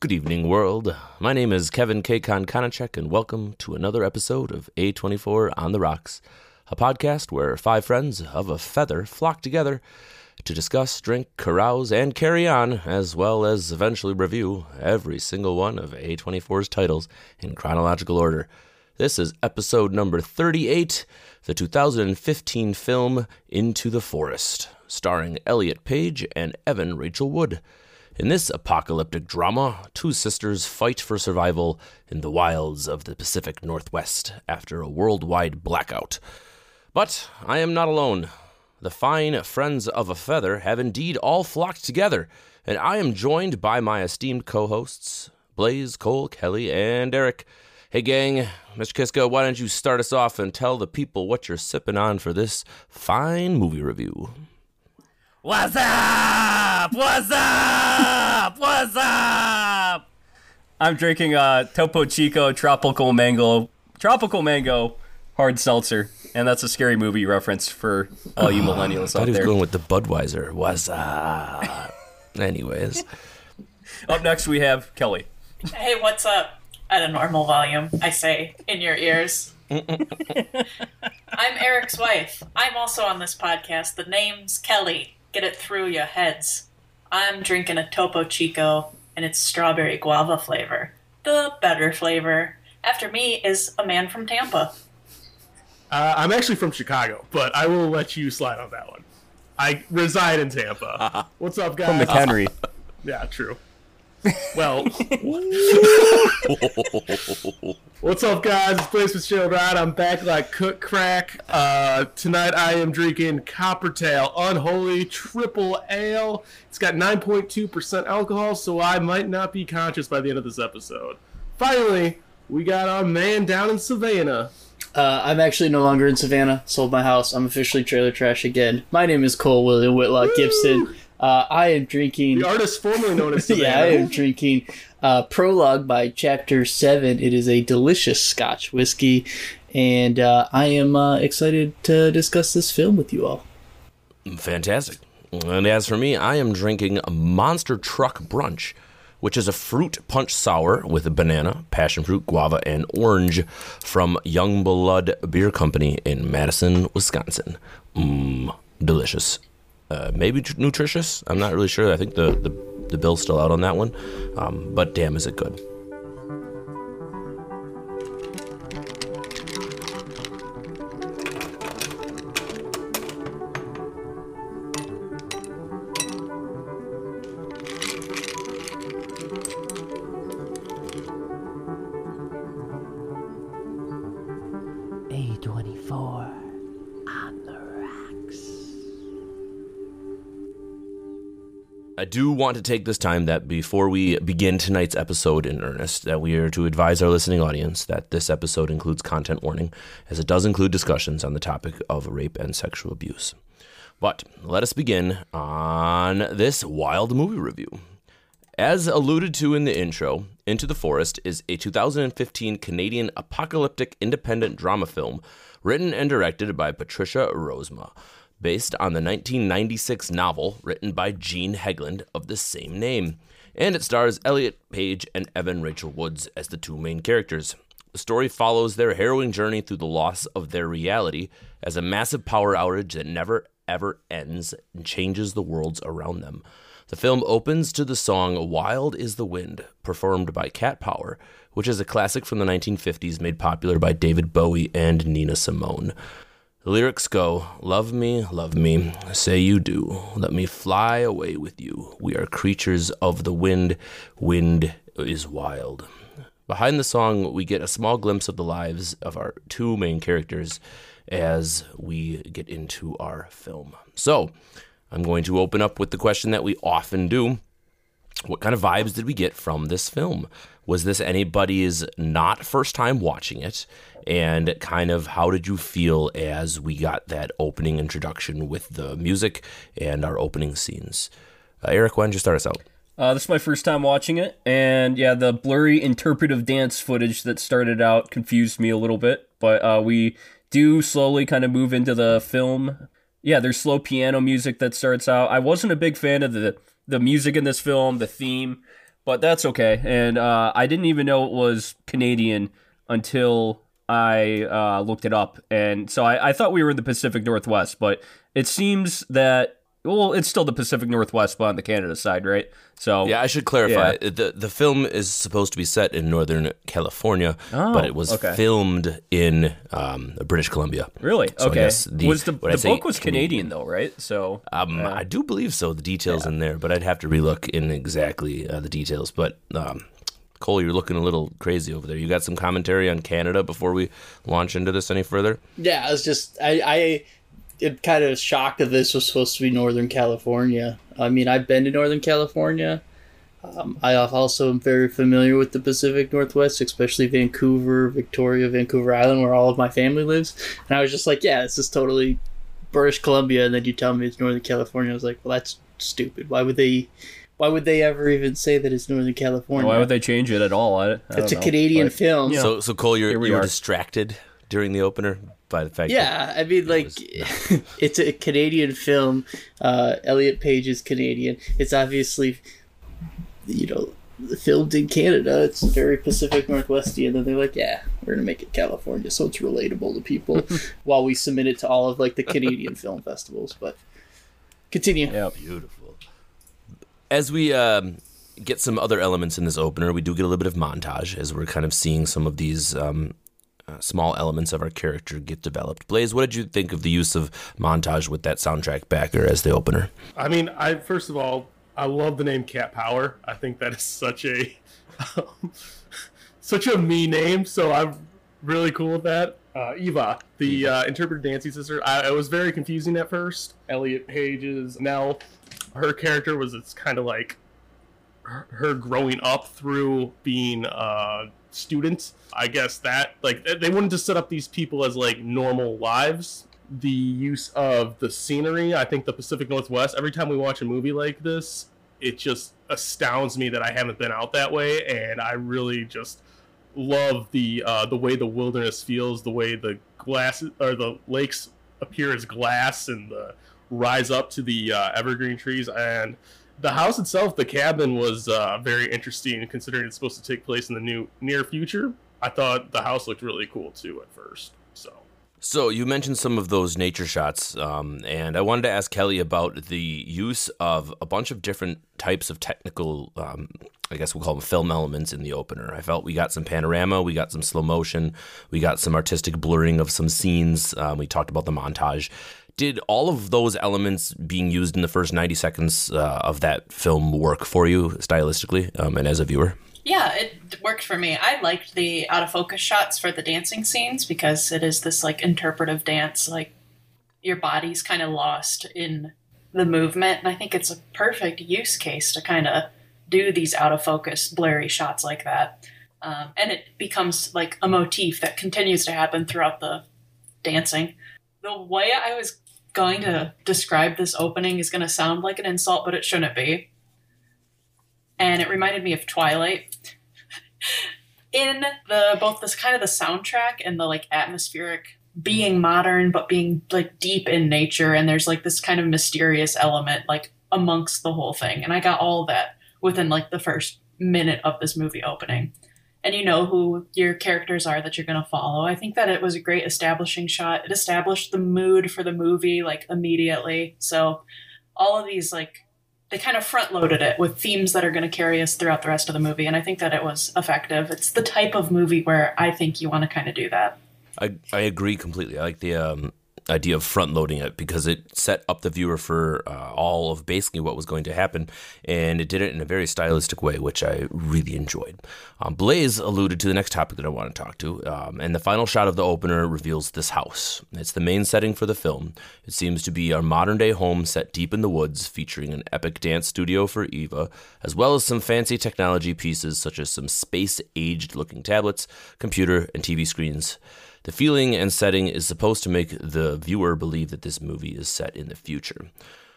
Good evening, world. My name is Kevin K. Konkonachek, and welcome to another episode of A24 on the Rocks, a podcast where five friends of a feather flock together to discuss, drink, carouse, and carry on, as well as eventually review every single one of A24's titles in chronological order. This is episode number 38, the 2015 film Into the Forest, starring Elliot Page and Evan Rachel Wood. In this apocalyptic drama, two sisters fight for survival in the wilds of the Pacific Northwest after a worldwide blackout. But I am not alone. The fine friends of a feather have indeed all flocked together, and I am joined by my esteemed co hosts, Blaze, Cole, Kelly, and Eric. Hey, gang, Mr. Kiska, why don't you start us off and tell the people what you're sipping on for this fine movie review? What's up? What's up? What's up? I'm drinking uh, Topo Chico Tropical Mango Tropical Mango Hard Seltzer, and that's a scary movie reference for all you millennials out there. I out was there. going with the Budweiser. What's up? Anyways, Up next, we have Kelly. Hey, what's up? At a normal volume, I say, in your ears. I'm Eric's wife. I'm also on this podcast. The name's Kelly. Get it through your heads. I'm drinking a Topo Chico, and it's strawberry guava flavor. The better flavor. After me is a man from Tampa. Uh, I'm actually from Chicago, but I will let you slide on that one. I reside in Tampa. What's up, guys? From McHenry. Yeah, true. Well, what's up, guys? It's Blaze with Fitzgerald Ride. I'm back like cook crack. Uh, tonight I am drinking Coppertail Unholy Triple Ale. It's got 9.2% alcohol, so I might not be conscious by the end of this episode. Finally, we got our man down in Savannah. Uh, I'm actually no longer in Savannah. Sold my house. I'm officially trailer trash again. My name is Cole William Whitlock Gibson. Uh, I am drinking. The artist formerly known as Savannah. yeah, I am drinking uh, Prologue by Chapter Seven. It is a delicious Scotch whiskey, and uh, I am uh, excited to discuss this film with you all. fantastic. And as for me, I am drinking Monster Truck Brunch, which is a fruit punch sour with a banana, passion fruit, guava, and orange from Young Blood Beer Company in Madison, Wisconsin. Mmm, delicious. Uh, maybe tr- nutritious. I'm not really sure. I think the, the, the bill's still out on that one. Um, but damn, is it good. Do want to take this time that before we begin tonight's episode in earnest, that we are to advise our listening audience that this episode includes content warning, as it does include discussions on the topic of rape and sexual abuse. But let us begin on this wild movie review. As alluded to in the intro, Into the Forest is a 2015 Canadian apocalyptic independent drama film written and directed by Patricia Rozema, based on the 1996 novel written by Jean Hegland of the same name. And it stars Elliot Page and Evan Rachel Woods as the two main characters. The story follows their harrowing journey through the loss of their reality as a massive power outage that never ever ends and changes the worlds around them. The film opens to the song Wild is the Wind, performed by Cat Power, which is a classic from the 1950s made popular by David Bowie and Nina Simone. The lyrics go Love me, love me, say you do. Let me fly away with you. We are creatures of the wind. Wind is wild. Behind the song, we get a small glimpse of the lives of our two main characters as we get into our film. So, I'm going to open up with the question that we often do What kind of vibes did we get from this film? Was this anybody's not first time watching it? And kind of how did you feel as we got that opening introduction with the music and our opening scenes? Uh, Eric, why don't you start us out? Uh, this is my first time watching it, and yeah, the blurry interpretive dance footage that started out confused me a little bit. But uh, we do slowly kind of move into the film. Yeah, there's slow piano music that starts out. I wasn't a big fan of the the music in this film, the theme, but that's okay. And uh, I didn't even know it was Canadian until I uh, looked it up, and so I, I thought we were in the Pacific Northwest, but it seems that well, it's still the Pacific Northwest, but on the Canada side, right? So Yeah, I should clarify. Yeah. The the film is supposed to be set in Northern California, Oh, but it was okay. filmed in um, British Columbia. really So okay. the- was the, the book was Canadian- Canadian though, right? So Um, I do believe so. The details in there, but I'd have to relook in exactly uh, the details. But um, Cole, you're looking a little crazy over there. You got some commentary on Canada before we launch into this any further? Yeah, I was just I I am kind of shocked that this was supposed to be Northern California. I mean, I've been to Northern California. Um, I also am very familiar with the Pacific Northwest, especially Vancouver, Victoria, Vancouver Island, where all of my family lives. And I was just like, yeah, this is totally British Columbia. And then you tell me it's Northern California. I was like, well, that's stupid. Why would they? Why would they ever even say that it's Northern California? why would they change it at all? I, I don't It's a know. Canadian But- film. Yeah. So, so Cole, you're, we you were are. distracted during the opener by the fact. that- Yeah, I mean, like, it's a Canadian film. Uh, Elliot Page is Canadian. It's obviously, you know, filmed in Canada. It's very Pacific Northwesty, and then they're like, "Yeah, we're gonna make it California, so it's relatable to people." while we submit it to all of like the Canadian film festivals, but continue. yeah. Beautiful. As we um, get some other elements in this opener, we do get a little bit of montage as we're kind of seeing some of these um, uh, small elements of our character get developed. Blaze, what did you think of the use of montage with that soundtrack backer as the opener? I mean, I first of all, I love the name Cat Power. I think that is such a such a me name, so I'm really cool with that. Uh, Eva, the uh, interpreted dancing sister, I, it was very confusing at first. Elliot Page's Nell, her character was it's kind of like her, growing up through being a student. I guess that like they- they wanted to set up these people as like normal lives. The use of the scenery, I think the Pacific Northwest. Every time we watch a movie like this, it just astounds me that I haven't been out that way, and I really just love the uh, the way the wilderness feels, the way the glass or the lakes appear as glass and the rise up to the uh, evergreen trees and the house itself the cabin was uh, very interesting considering it's supposed to take place in the new near future i thought the house looked really cool too at first so So you mentioned some of those nature shots, um, and I wanted to ask Kelly about the use of a bunch of different types of technical, um, I guess we'll call them film elements in the opener. I felt we got some panorama, we got some slow motion, we got some artistic blurring of some scenes. Um, we talked about the montage. Did all of those elements being used in the first 90 seconds uh, of that film work for you stylistically um, and as a viewer? Yeah, it worked for me. I liked the out of focus shots for the dancing scenes because it is this like interpretive dance, like your body's kind of lost in the movement. And I think it's a perfect use case to kind of do these out of focus, blurry shots like that. Um, and it becomes like a motif that continues to happen throughout the dancing. The way I was going to describe this opening is going to sound like an insult, but it shouldn't be and it reminded me of Twilight. In the both this kind of the soundtrack and the like atmospheric being modern but being like deep in nature and there's like this kind of mysterious element like amongst the whole thing and I got all that within like the first minute of this movie opening. And you know who your characters are that you're going to follow. I think that it was a great establishing shot. It established the mood for the movie like immediately. So all of these like they kind of front loaded it with themes that are going to carry us throughout the rest of the movie and i think that it was effective it's the type of movie where i think you want to kind of do that I, I agree completely. I like the um, idea of front loading it because it set up the viewer for uh, all of basically what was going to happen, and it did it in a very stylistic way, which I really enjoyed. Um, Blaze alluded to the next topic that I want to talk to, um, and the final shot of the opener reveals this house. It's the main setting for the film. It seems to be our modern day home set deep in the woods, featuring an epic dance studio for Eva, as well as some fancy technology pieces such as some space aged looking tablets, computer, and TV screens. The feeling and setting is supposed to make the viewer believe that this movie is set in the future.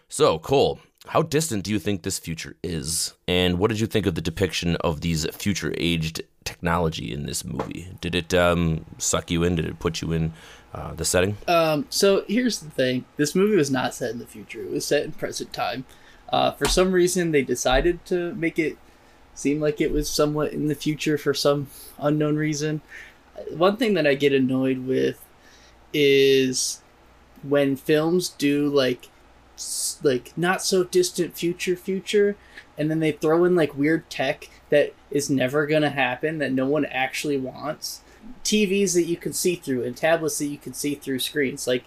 So, Cole, how distant do you think this future is? And what did you think of the depiction of these future aged technology in this movie? Did it um, suck you in? Did it put you in uh, the setting? Um, so here's the thing: this movie was not set in the future; it was set in present time. Uh, for some reason, they decided to make it seem like it was somewhat in the future for some unknown reason. One thing that I get annoyed with is when films do like like not so distant future future and then they throw in like weird tech that is never going to happen that no one actually wants. TVs that you can see through and tablets that you can see through screens like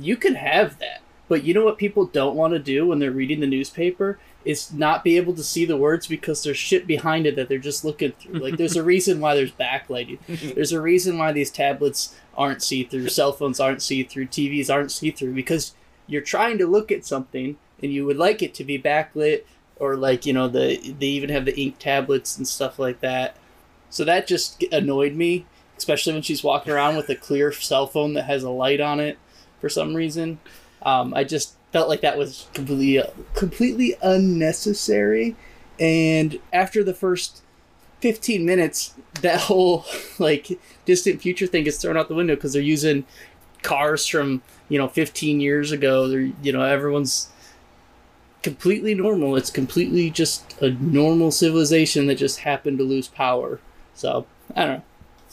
you can have that but you know what people don't want to do when they're reading the newspaper is not be able to see the words because there's shit behind it that they're just looking through. Like there's a reason why there's backlighting. There's a reason why these tablets aren't see through, cell phones aren't see through, TVs aren't see through because you're trying to look at something and you would like it to be backlit or like, you know, the they even have the ink tablets and stuff like that. So that just annoyed me, especially when she's walking around with a clear cell phone that has a light on it for some reason. Um, I just felt like that was completely completely unnecessary. And after the first 15 minutes, that whole like distant future thing gets thrown out the window because they're using cars from you know 15 years ago. They're you know everyone's completely normal. It's completely just a normal civilization that just happened to lose power. So I don't know.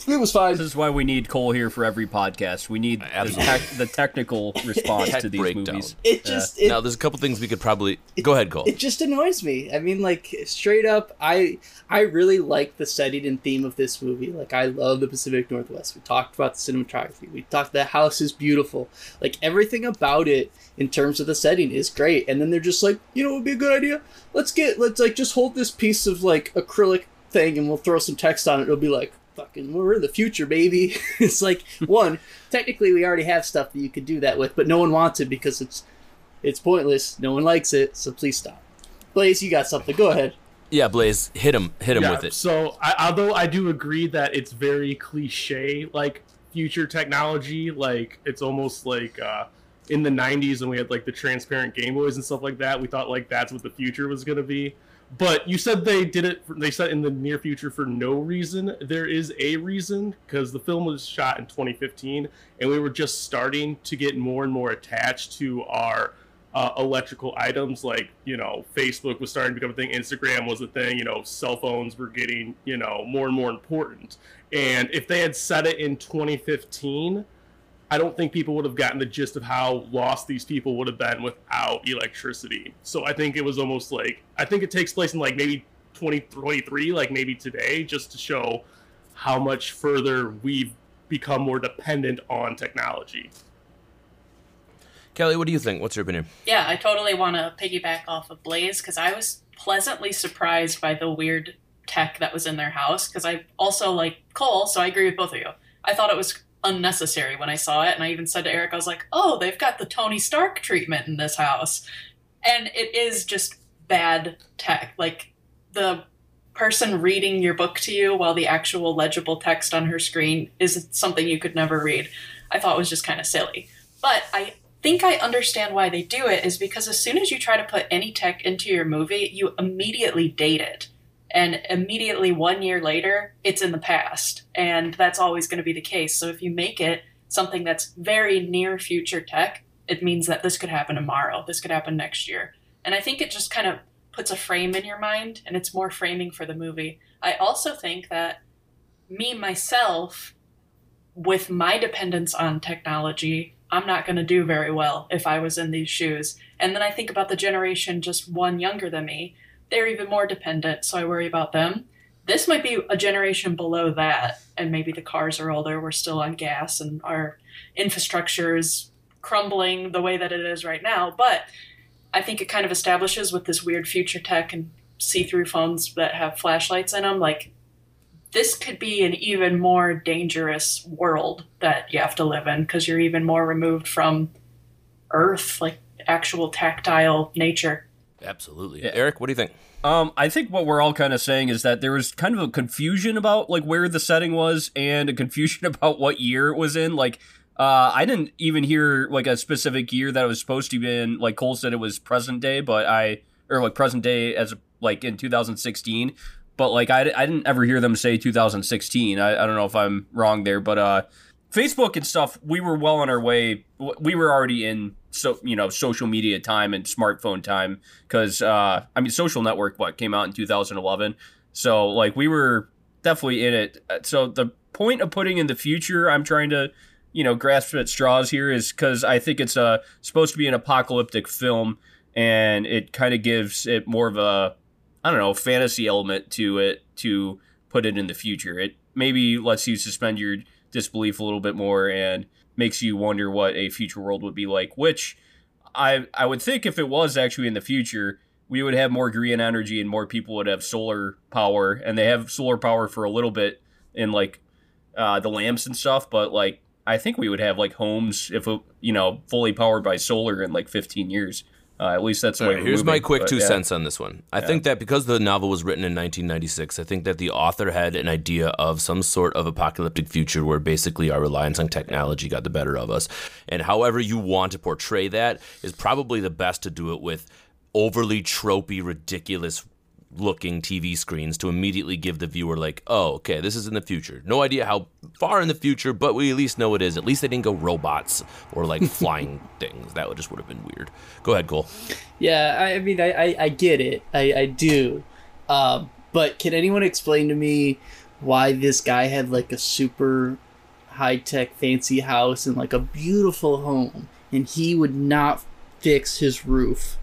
It was fine. This is why we need Cole here for every podcast. We need the, Absolutely. the technical response Tech to these breakdown. movies. It just it, now, there's a couple things we could probably go ahead, Cole. it just annoys me. I mean, like straight up, I I really like the setting and theme of this movie. Like I love the Pacific Northwest. We talked about the cinematography. We talked the house is beautiful. Like everything about it in terms of the setting is great. And then they're just like, you know, it would be a good idea. Let's get let's like just hold this piece of like acrylic thing and we'll throw some text on it. It'll be like fucking we're in the future, baby. it's like one technically we already have stuff that you could do that with, but no one wants it because it's it's pointless. No one likes it, so please stop. Blaze, you got something. Go ahead. Yeah, Blaze, hit him, hit him Yeah, with it. So, I, although I do agree that it's very cliche, like future technology, like it's almost like uh, in the '90s when we had like the transparent Game Boys and stuff like that. We thought like that's what the future was gonna be. But you said they did it. For, they said in the near future for no reason. There is a reason because the film was shot in 2015, and we were just starting to get more and more attached to our uh, electrical items like you know facebook was starting to become a thing instagram was a thing you know cell phones were getting you know more and more important and if they had said it in 2015 i don't think people would have gotten the gist of how lost these people would have been without electricity so i think it was almost like i think it takes place in like maybe 2023 like maybe today just to show how much further we've become more dependent on technology Kelly, what do you think? What's your opinion? Yeah, I totally want to piggyback off of Blaze because I was pleasantly surprised by the weird tech that was in their house. Because I also like Cole, so I agree with both of you. I thought it was unnecessary when I saw it, and I even said to Eric, I was like, "Oh, they've got the Tony Stark treatment in this house," and it is just bad tech. Like the person reading your book to you while the actual legible text on her screen is something you could never read. I thought was just kind of silly. But I think I understand why they do it is because as soon as you try to put any tech into your movie, you immediately date it. And immediately one year later, it's in the past. And that's always going to be the case. So if you make it something that's very near future tech, it means that this could happen tomorrow. This could happen next year. And I think it just kind of puts a frame in your mind and it's more framing for the movie. I also think that me, myself, with my dependence on technology, I'm not going to do very well if I was in these shoes. And then I think about the generation just one younger than me. They're even more dependent, so I worry about them. This might be a generation below that, and maybe the cars are older, we're still on gas, and our infrastructure is crumbling the way that it is right now. But I think it kind of establishes with this weird future tech and see through phones that have flashlights in them, like this could be an even more dangerous world that you have to live in because you're even more removed from Earth, like actual tactile nature. Absolutely. Yeah. Eric, what do you think? Um, I think what we're all kind of saying is that there was kind of a confusion about like where the setting was and a confusion about what year it was in. Like, uh, I didn't even hear like a specific year that it was supposed to be in. Like Cole said, it was present day, but I or like present day as like in 2016. But like I, I didn't ever hear them say 2016. I, I don't know if I'm wrong there, but uh, Facebook and stuff, we were well on our way. We were already in so you know social media time and smartphone time because uh, I mean social network what came out in 2011. So like we were definitely in it. Uh, So the point of putting in the future, I'm trying to, you know, grasp at straws here is because I think it's uh, supposed to be an apocalyptic film, and it kind of gives it more of a, I don't know, fantasy element to it to put it in the future. It maybe lets you suspend your disbelief a little bit more and makes you wonder what a future world would be like. Which I I would think if it was actually in the future, we would have more green energy and more people would have solar power, and they have solar power for a little bit in like uh, the lamps and stuff. But like I think we would have like homes if you know fully powered by solar in like 15 years. Uh, at least that's the way right, here's my quick but two yeah. cents on this one. I think that because the novel was written in 1996, I think that the author had an idea of some sort of apocalyptic future where basically our reliance on technology got the better of us. And however you want to portray that is probably the best to do it with overly tropey, ridiculous looking TV screens to immediately give the viewer like, oh, okay, this is in the future. No idea how far in the future, but we at least know it is. At least they didn't go robots or like flying things. That would just would have been weird. Go ahead, Cole. Yeah, I, I mean, I, I, I get it. I, I do. Um, but can anyone explain to me why this guy had like a super high tech fancy house and like a beautiful home and he would not fix his roof?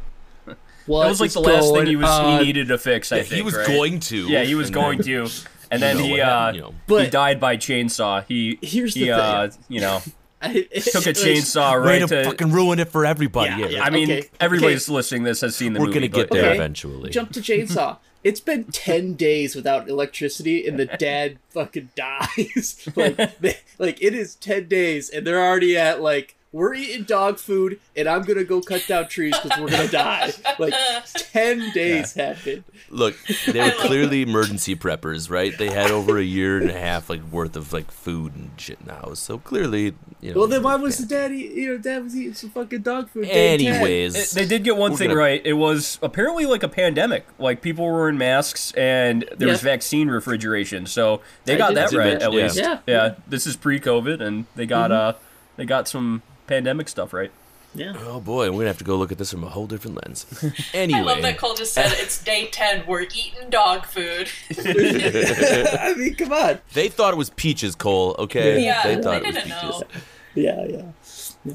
What That was like the last thing he was on? he needed to fix. I Yeah, think he was right? going to. Yeah, he was going then- to, and then he uh happened, you know. he died by chainsaw. He Here's the thing. uh you know I, took a chainsaw Way right to, to. fucking ruin it for everybody. Yeah, Yeah, yeah. I mean, Okay, everybody's listening to this has seen the movie. we're gonna get but, there. Okay. eventually. Jump to chainsaw. It's been ten days without electricity, and the dad fucking dies. like, they, like it is ten days, and they're already at like we're eating dog food, and I'm gonna go cut down trees because we're gonna die. Like ten days happened. Look, they were clearly emergency preppers, right? They had over a year and a half like worth of like food and shit in the house. So clearly, you know. Well, then why was the yeah. dad eat? You know, dad was eating some fucking dog food. Anyways, It- they did get one thing gonna- right. It was apparently like a pandemic. Like people were wearing masks and there was vaccine refrigeration. So they I got did that right that. at Yeah. least. Yeah. Yeah. This is pre-COVID and they got uh they got some pandemic stuff right. Yeah. Oh boy, we're gonna have to go look at this from a whole different lens. Anyway, I love that Cole just said it's day 10. We're eating dog food. I mean, come on. they thought it was peaches, Cole. Okay, Yeah, they they thought it was didn't peaches. know. Yeah, yeah.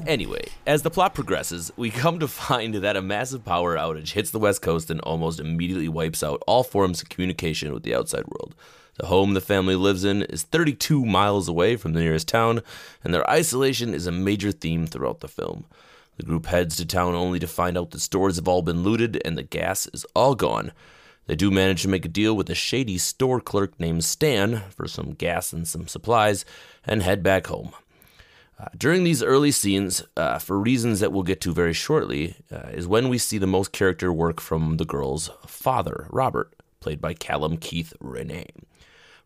Anyway, as the plot progresses, we come to find that a massive power outage hits the West Coast and almost immediately wipes out all forms of communication with the outside world. The home the family lives in is 32 miles away from the nearest town, and their isolation is a major theme throughout the film. The group heads to town only to find out the stores have all been looted and the gas is all gone. They do manage to make a deal with a shady store clerk named Stan for some gas and some supplies and head back home. Uh, during these early scenes, uh, for reasons that we'll get to very shortly, uh, is when we see the most character work from the girl's father, Robert, played by Callum Keith Rennie.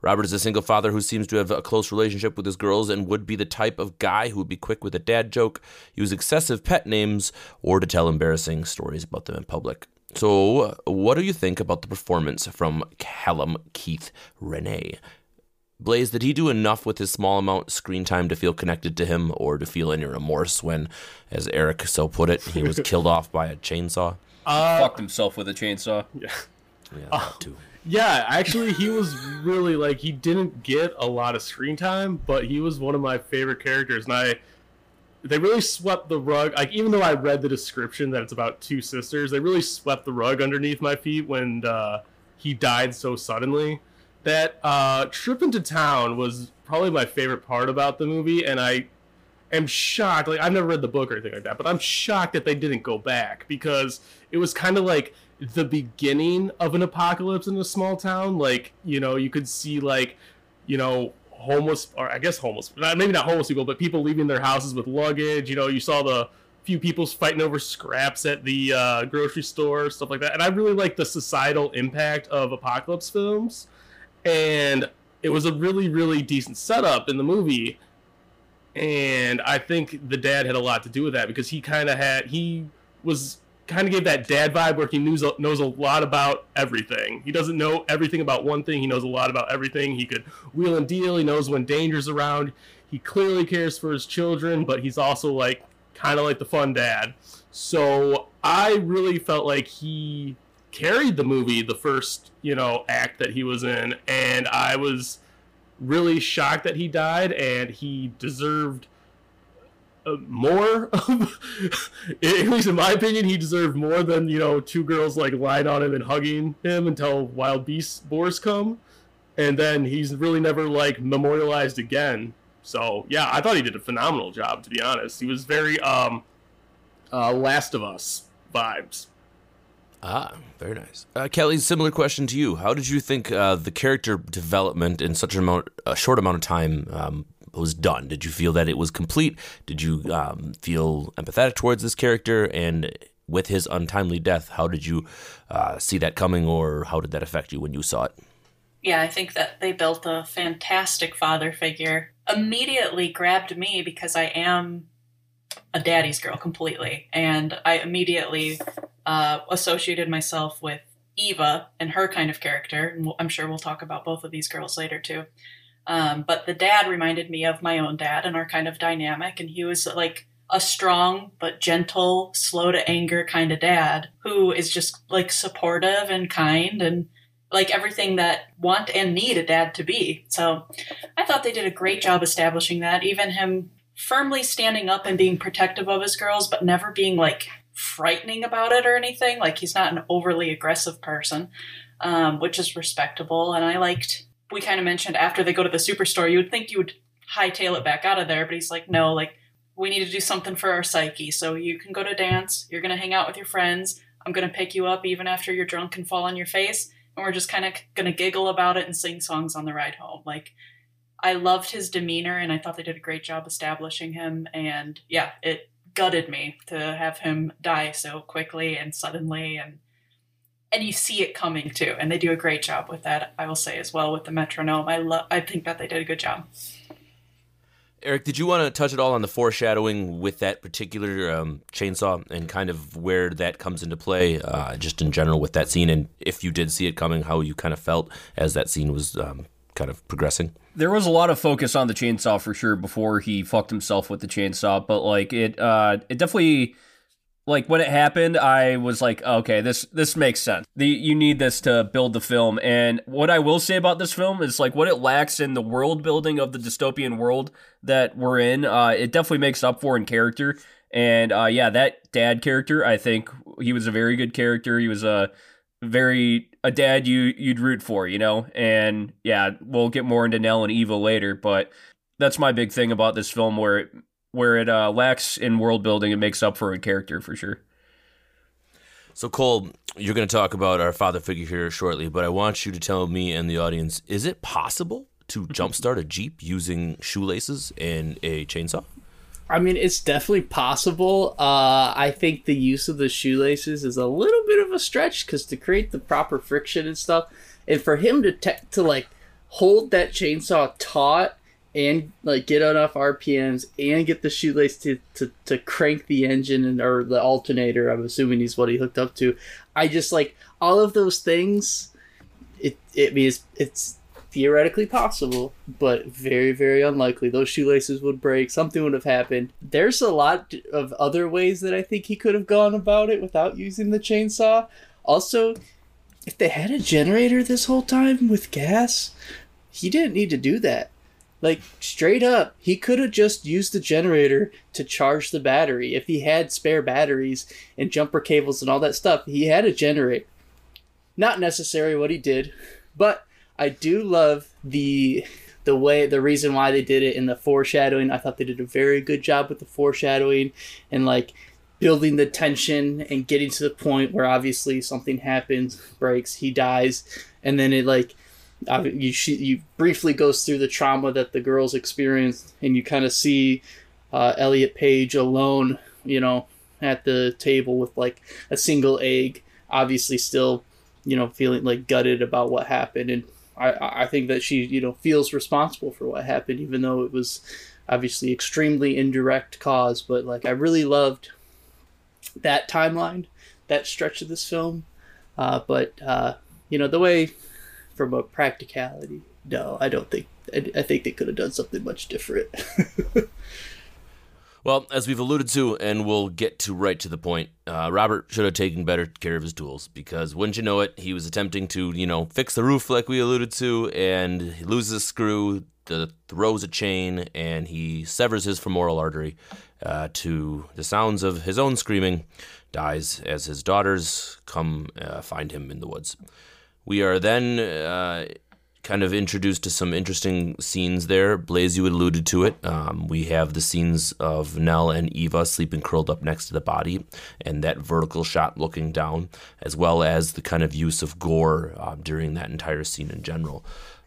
Robert is a single father who seems to have a close relationship with his girls and would be the type of guy who would be quick with a dad joke, use excessive pet names, or to tell embarrassing stories about them in public. So, what do you think about the performance from Callum Keith Rennie? Blaze, did he do enough with his small amount of screen time to feel connected to him or to feel any remorse when, as Eric so put it, he was killed off by a chainsaw? Uh, fucked himself with a chainsaw. Yeah, that uh, too. Yeah, actually, he was really like he didn't get a lot of screen time, but he was one of my favorite characters, and I they really swept the rug. Like even though I read the description that it's about two sisters, they really swept the rug underneath my feet when uh, he died so suddenly. That uh, trip into town was probably my favorite part about the movie, and I am shocked. Like I've never read the book or anything like that, but I'm shocked that they didn't go back because it was kind of like the beginning of an apocalypse in a small town. Like you know, you could see like you know homeless or I guess homeless, maybe not homeless people, but people leaving their houses with luggage. You know, you saw the few people fighting over scraps at the uh, grocery store, stuff like that. And I really like the societal impact of apocalypse films, and it was a really really decent setup in the movie and I think the dad had a lot to do with that because he kind of had he was kind of gave that dad vibe where he knows knows a lot about everything. He doesn't know everything about one thing. He knows a lot about everything. He could wheel and deal. He knows when danger's around. He clearly cares for his children, but he's also like kind of like the fun dad. So I really felt like he carried the movie the first you know act that he was in, and I was really shocked that he died, and he deserved uh, more. At least in my opinion, he deserved more than you know two girls like lying on him and hugging him until wild beast boars come, and then he's really never like memorialized again. So yeah, I thought he did a phenomenal job. To be honest, he was very um, uh, Last of Us vibes. Ah, very nice. Uh, Kelly, similar question to you. How did you think uh, the character development in such a, amount, a short amount of time um, was done? Did you feel that it was complete? Did you um, feel empathetic towards this character? And with his untimely death, how did you uh, see that coming, or how did that affect you when you saw it? Yeah, I think that they built a fantastic father figure. Immediately grabbed me because I am a daddy's girl completely, and I immediately uh, associated myself with Eva and her kind of character. And I'm sure we'll talk about both of these girls later too. Um, but the dad reminded me of my own dad and our kind of dynamic, and he was like a strong but gentle, slow to anger kind of dad who is just like supportive and kind and like everything that want and need a dad to be. So I thought they did a great job establishing that. Even him firmly standing up and being protective of his girls, but never being like frightening about it or anything. Like he's not an overly aggressive person, um, which is respectable. And I liked. We kind of mentioned after they go to the superstore, you would think you would hightail it back out of there, but he's like, no, like we need to do something for our psyche. So you can go to dance. You're gonna hang out with your friends. I'm gonna pick you up even after you're drunk and fall on your face, and we're just kind of gonna giggle about it and sing songs on the ride home. Like I loved his demeanor, and I thought they did a great job establishing him. And yeah, it gutted me to have him die so quickly and suddenly. And and you see it coming too. And they do a great job with that i will say as well with the metronome. I love i think that they did a good job. Eric did you want to touch at all on the foreshadowing with that particular um, chainsaw and kind of where that comes into play uh, just in general with that scene? And if you did see it coming how you kind of felt as that scene was um, kind of progressing there was a lot of focus on the chainsaw for sure before he fucked himself with the chainsaw, but like it uh it definitely like when it happened, I was like, okay, this this makes sense. The you need this to build the film. And what I will say about this film is like what it lacks in the world building of the dystopian world that we're in. Uh, it definitely makes up for in character. And uh, yeah, that dad character, I think he was a very good character. He was a very a dad you you'd root for, you know. And yeah, we'll get more into Nell and Eva later, but that's my big thing about this film where it, where it uh, lacks in world building, it makes up for a character for sure. So Cole, you're going to talk about our father figure here shortly, but I want you to tell me and the audience: is it possible to jumpstart a jeep using shoelaces and a chainsaw? I mean, it's definitely possible. Uh, I think the use of the shoelaces is a little bit of a stretch because to create the proper friction and stuff, and for him to te- to like hold that chainsaw taut and like get enough RPMs and get the shoelace to, to, to crank the engine and or the alternator. I'm assuming is what he hooked up to. I just like all of those things. It it means it's theoretically possible, but very, very unlikely. Those shoelaces would break, something would have happened. There's a lot of other ways that I think he could have gone about it without using the chainsaw. Also, if they had a generator this whole time with gas, he didn't need to do that. Like, straight up, he could have just used the generator to charge the battery. If he had spare batteries and jumper cables and all that stuff, he had a generator. Not necessary what he did, but I do love the the way the reason why they did it in the foreshadowing. I thought they did a very good job with the foreshadowing and like building the tension and getting to the point where obviously something happens, breaks, he dies, and then it like you you briefly goes through the trauma that the girls experienced, and you kind of see uh, Elliot Page alone, you know, at the table with like a single egg, obviously still, you know, feeling like gutted about what happened and I, I think that she, you know, feels responsible for what happened, even though it was obviously extremely indirect cause. But like, I really loved that timeline, that stretch of this film. Uh, but uh, you know, the way from a practicality, no, I don't think. I, I think they could have done something much different. Well, as we've alluded to, and we'll get to right to the point, uh, Robert should have taken better care of his tools because, wouldn't you know it, he was attempting to, you know, fix the roof like we alluded to, and he loses a screw, the, throws a chain, and he severs his femoral artery uh, to the sounds of his own screaming, dies as his daughters come uh, find him in the woods. We are then uh, kind of introduced to some interesting scenes there. Blaze, you alluded to it. Um, we have the scenes of Nell and Eva sleeping curled up next to the body, and that vertical shot looking down, as well as the kind of use of gore uh, during that entire scene in general.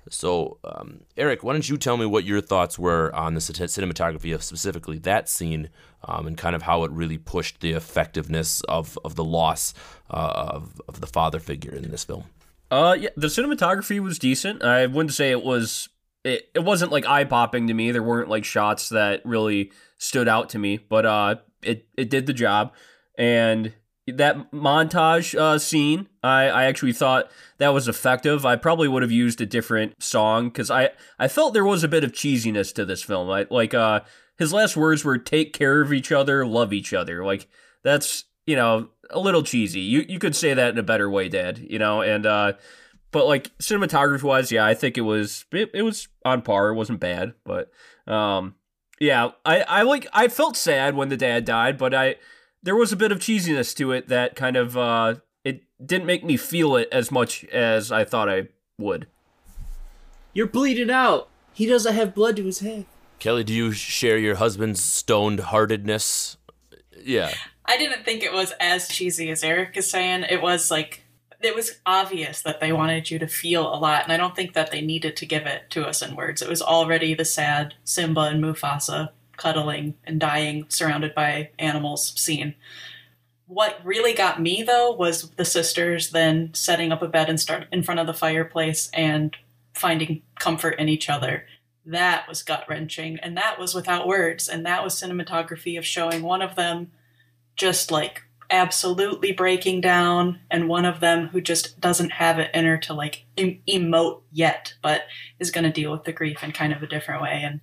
So, um, Eric, why don't you tell me what your thoughts were on the cinematography of specifically that scene, um, and kind of how it really pushed the effectiveness of, of the loss uh, of, of the father figure in this film? Uh, yeah, the cinematography was decent. I wouldn't say it was. It, it wasn't like eye popping to me. There weren't like shots that really stood out to me, but uh, it it did the job. And that montage uh, scene, I, I actually thought that was effective. I probably would have used a different song because I, I felt there was a bit of cheesiness to this film. I, like uh, his last words were "take care of each other, love each other." Like that's you know a little cheesy. You you could say that in a better way, Dad. You know, and uh, but like cinematography wise, yeah, I think it was it, it was on par. It wasn't bad, but um, yeah, I I like I felt sad when the dad died, but I there was a bit of cheesiness to it that kind of uh, it didn't make me feel it as much as I thought I would. You're bleeding out. He doesn't have blood to his head. Kelly, do you share your husband's stoned heartedness? Yeah. I didn't think it was as cheesy as Eric is saying. It was like it was obvious that they wanted you to feel a lot, and I don't think that they needed to give it to us in words. It was already the sad Simba and Mufasa cuddling and dying surrounded by animals scene. What really got me though was the sisters then setting up a bed and start in front of the fireplace and finding comfort in each other. That was gut wrenching, and that was without words, and that was cinematography of showing one of them just like absolutely breaking down and one of them who just doesn't have it in her to like em- emote yet but is going to deal with the grief in kind of a different way and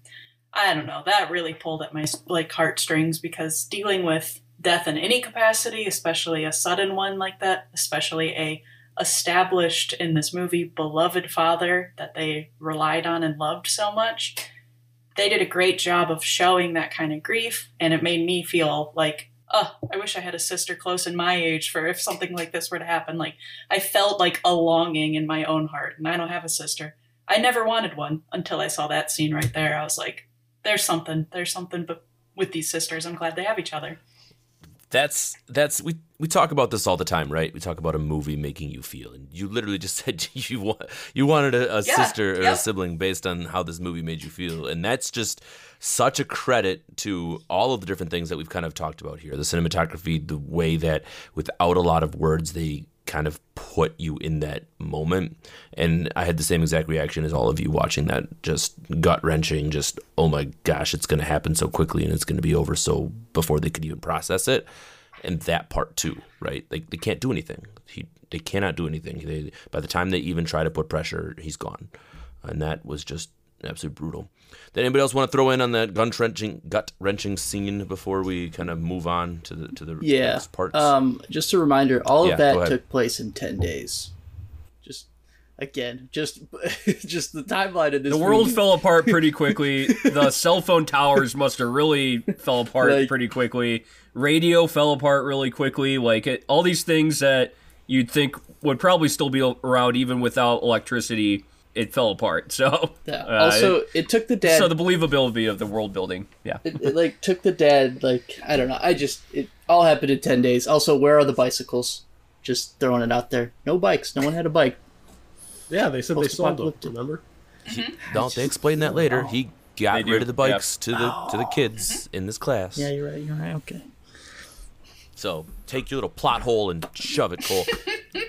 i don't know that really pulled at my like heartstrings because dealing with death in any capacity especially a sudden one like that especially a established in this movie beloved father that they relied on and loved so much they did a great job of showing that kind of grief and it made me feel like oh, I wish I had a sister close in my age for if something like this were to happen. Like, I felt like a longing in my own heart, and I don't have a sister. I never wanted one until I saw that scene right there. I was like, there's something, there's something but with these sisters. I'm glad they have each other. That's that's we we talk about this all the time, right? We talk about a movie making you feel, and you literally just said you want you wanted a, a Yeah, sister or yep. a sibling based on how this movie made you feel, and that's just such a credit to all of the different things that we've kind of talked about here. The cinematography, the way that without a lot of words they kind of put you in that moment. And I had the same exact reaction as all of you watching that just gut wrenching, just, oh my gosh, it's going to happen so quickly and it's going to be over so before they could even process it. And that part too, right? Like they can't do anything. He, they cannot do anything. They, by the time they even try to put pressure, he's gone. And that was just absolutely brutal. Did anybody else want to throw in on that gun wrenching, gut wrenching scene before we kind of move on to the to the Yeah. next parts? Um, just a reminder, all Yeah, of go that took place in ten days. Just again, just just the timeline of this. The world movie. fell apart pretty quickly. the cell phone towers must have really fell apart Like- pretty quickly. Radio fell apart really quickly. Like it, all these things that you'd think would probably still be around even without electricity, it fell apart. So Yeah. uh, also, it took the dead. so the believability of the world building, yeah. it, it like took the dead. Like I don't know. I just it all happened in ten days. Also, where are the bicycles? Just throwing it out there. No bikes. No one had a bike. Yeah, they said they sold them. Post-apocalyptic. Remember? No, they explain that later. He got They do, rid of the bikes to the to the kids in this class. Yeah, you're right. You're right. Okay. So take your little plot hole and shove it, Cole.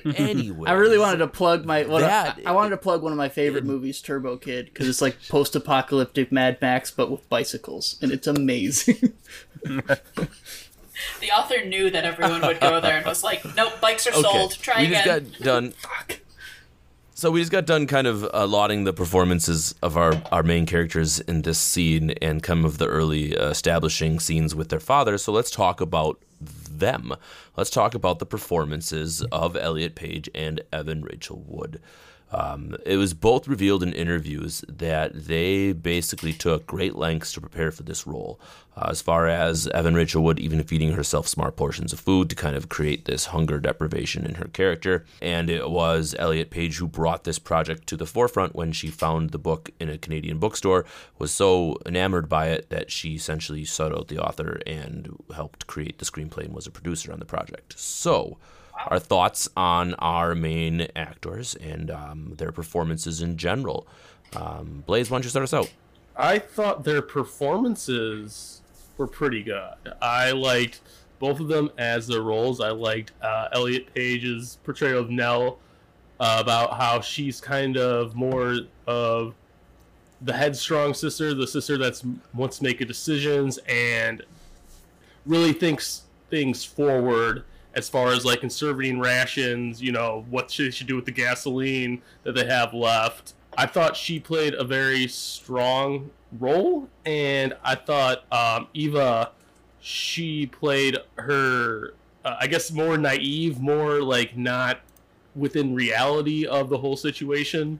anyway, I really wanted to plug my. Well, That- I, I wanted to plug one of my favorite movies, Turbo Kid, because it's like post-apocalyptic Mad Max, but with bicycles, and it's amazing. The author knew that everyone would go there and was like, nope, bikes are Okay, sold. Try we again. just got done. So we just got done kind of uh, lauding the performances of our, our main characters in this scene and some of the early uh, establishing scenes with their father. So let's talk about them. Let's talk about the performances of Elliot Page and Evan Rachel Wood. Um, it was both revealed in interviews that they basically took great lengths to prepare for this role. Uh, as far as Evan Rachel Wood even feeding herself smart portions of food to kind of create this hunger deprivation in her character. And it was Elliot Page who brought this project to the forefront when she found the book in a Canadian bookstore, was so enamored by it that she essentially sought out the author and helped create the screenplay and was a producer on the project. So, our thoughts on our main actors and um, their performances in general. Um, Blaze, why don't you start us out? I thought their performances were pretty good. I liked both of them as their roles. I liked uh, Elliot Page's portrayal of Nell uh, about how she's kind of more of the headstrong sister, the sister that's wants to make decisions and really thinks things forward as far as like conserving rations, you know, what she should do with the gasoline that they have left. I thought she played a very strong role, and I thought um, Eva, she played her, uh, I guess, more naive, more like not within reality of the whole situation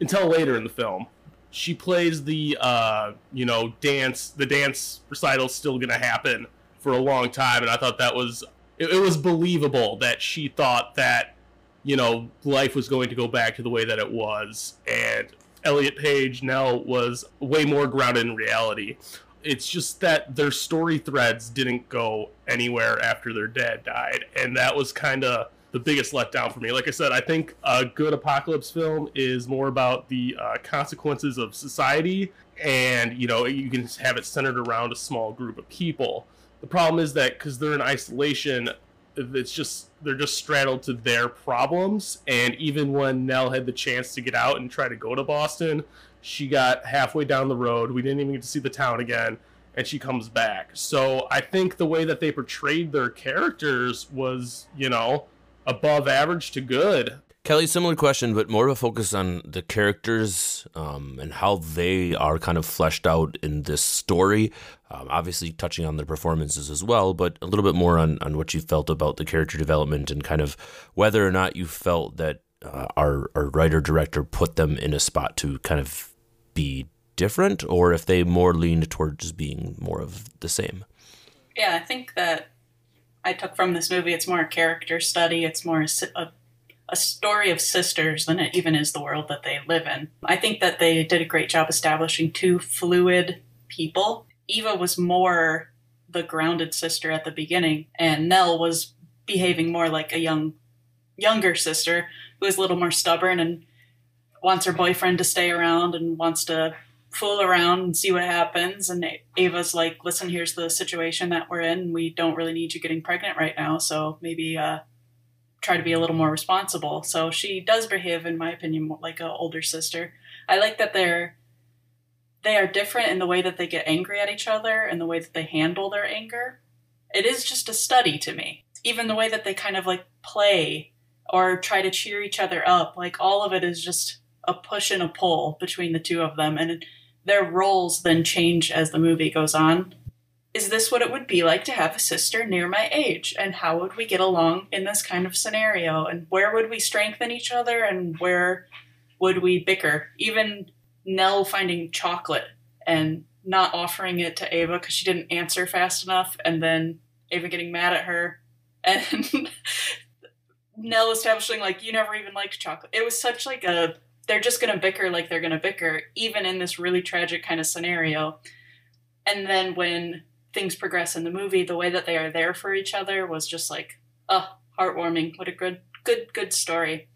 until later in the film. She plays the, uh, you know, dance. The dance recital's still gonna happen for a long time, and I thought that was it, it was believable that she thought that you know life was going to go back to the way that it was, and Elliot Page now was way more grounded in reality. It's just that their story threads didn't go anywhere after their dad died, and that was kind of the biggest letdown for me. Like I said, I think a good apocalypse film is more about the uh, consequences of society, and you know you can have it centered around a small group of people. The problem is that because they're in isolation, it's just they're just straddled to their problems. And even when Nell had the chance to get out and try to go to Boston, she got halfway down the road. We didn't even get to see the town again, and she comes back. So I think the way that they portrayed their characters was, you know, above average to good. Kelly, similar question, but more of a focus on the characters um, and how they are kind of fleshed out in this story. Um, obviously, touching on their performances as well, but a little bit more on, on what you felt about the character development and kind of whether or not you felt that uh, our, our writer director put them in a spot to kind of be different or if they more leaned towards being more of the same. Yeah, I think that I took from this movie it's more a character study, it's more a, a a story of sisters than it even is the world that they live in. I think that they did a great job establishing two fluid people. Eva was more the grounded sister at the beginning, and Nell was behaving more like a young younger sister who is a little more stubborn and wants her boyfriend to stay around and wants to fool around and see what happens. And Ava's like, listen, here's the situation that we're in. We don't really need you getting pregnant right now. So maybe uh, try to be a little more responsible. So she does behave, in my opinion, like an older sister. I like that they're they are different in the way that they get angry at each other and the way that they handle their anger. It is just a study to me. Even the way that they kind of like play or try to cheer each other up, like all of it is just a push and a pull between the two of them, and their roles then change as the movie goes on is this what it would be like to have a sister near my age? And how would we get along in this kind of scenario? And where would we strengthen each other? And where would we bicker? Even Nell finding chocolate and not offering it to Ava because she didn't answer fast enough, and then Ava getting mad at her, and Nell establishing like you never even liked chocolate. It was such like a they're just gonna bicker like they're gonna bicker, even in this really tragic kind of scenario. And then when things progress in the movie, the way that they are there for each other was just like, oh, heartwarming. What a good, good, good story.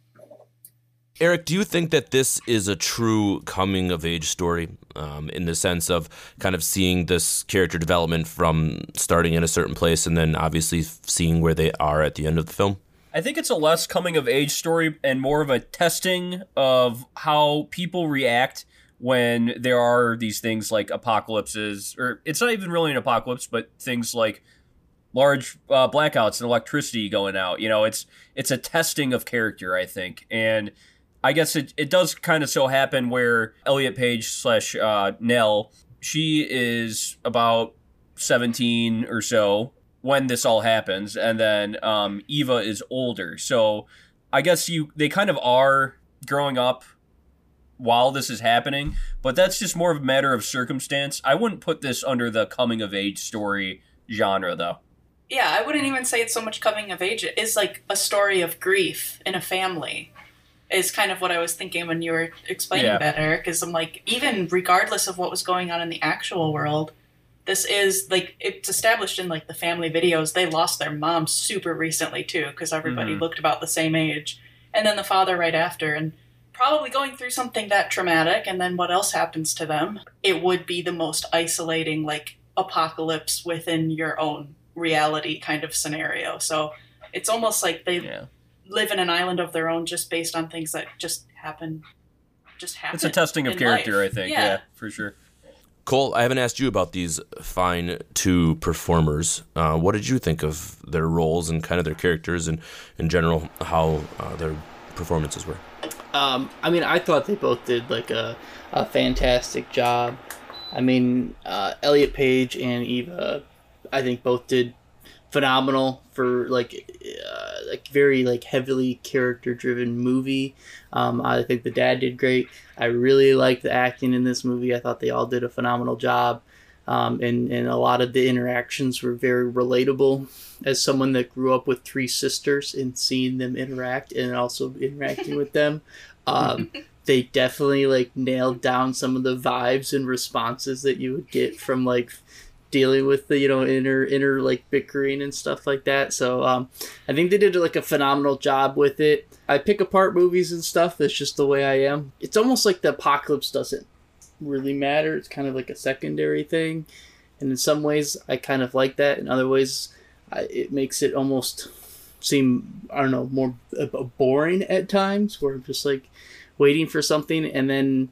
Eric, do you think that this is a true coming of age story um, in the sense of kind of seeing this character development from starting in a certain place and then obviously seeing where they are at the end of the film? I think it's a less coming of age story and more of a testing of how people react when there are these things like apocalypses, or it's not even really an apocalypse, but things like large uh, blackouts and electricity going out. You know, it's it's a testing of character, I think, and I guess it, it does kind of so happen where Elliot Page slash uh, Nell, she is about 17 or so when this all happens, and then um, Eva is older. So I guess you they kind of are growing up while this is happening, but that's just more of a matter of circumstance. I wouldn't put this under the coming of age story genre, though. Yeah, I wouldn't even say it's so much coming of age. It is like a story of grief in a family. Is kind of what I was thinking when you were explaining Yeah. that, Eric. Because I'm like, even regardless of what was going on in the actual world, this is like it's established in like the family videos. They lost their mom super recently too, because everybody Mhm. looked about the same age, and then the father right after, and probably going through something that traumatic. And then what else happens to them? It would be the most isolating like apocalypse within your own reality kind of scenario. So it's almost like they Yeah. live in an island of their own just based on things that just happen. Just happen. It's a testing of character, life. I think. Yeah. Yeah. for sure. Cole, I haven't asked you about these fine two performers. Uh, what did you think of their roles and kind of their characters and in general how uh, their performances were? Um, I mean, I thought they both did like a, a fantastic job. I mean, uh, Elliot Page and Eva, I think both did phenomenal for like uh, like very like heavily character driven movie. Um, I think the dad did great. I really liked the acting in this movie. I thought they all did a phenomenal job. Um, and, and a lot of the interactions were very relatable. As someone that grew up with three sisters and seeing them interact and also interacting with them um, they definitely like nailed down some of the vibes and responses that you would get from like dealing with the you know inner inner like bickering and stuff like that. So um, i think they did like a phenomenal job with it. I pick apart movies and stuff. That's just the way i am. It's almost like the apocalypse doesn't really matter. It's kind of like a secondary thing. And in some ways i kind of like that. In other ways I, it makes it almost seem i don't know more boring at times where i'm just like waiting for something and then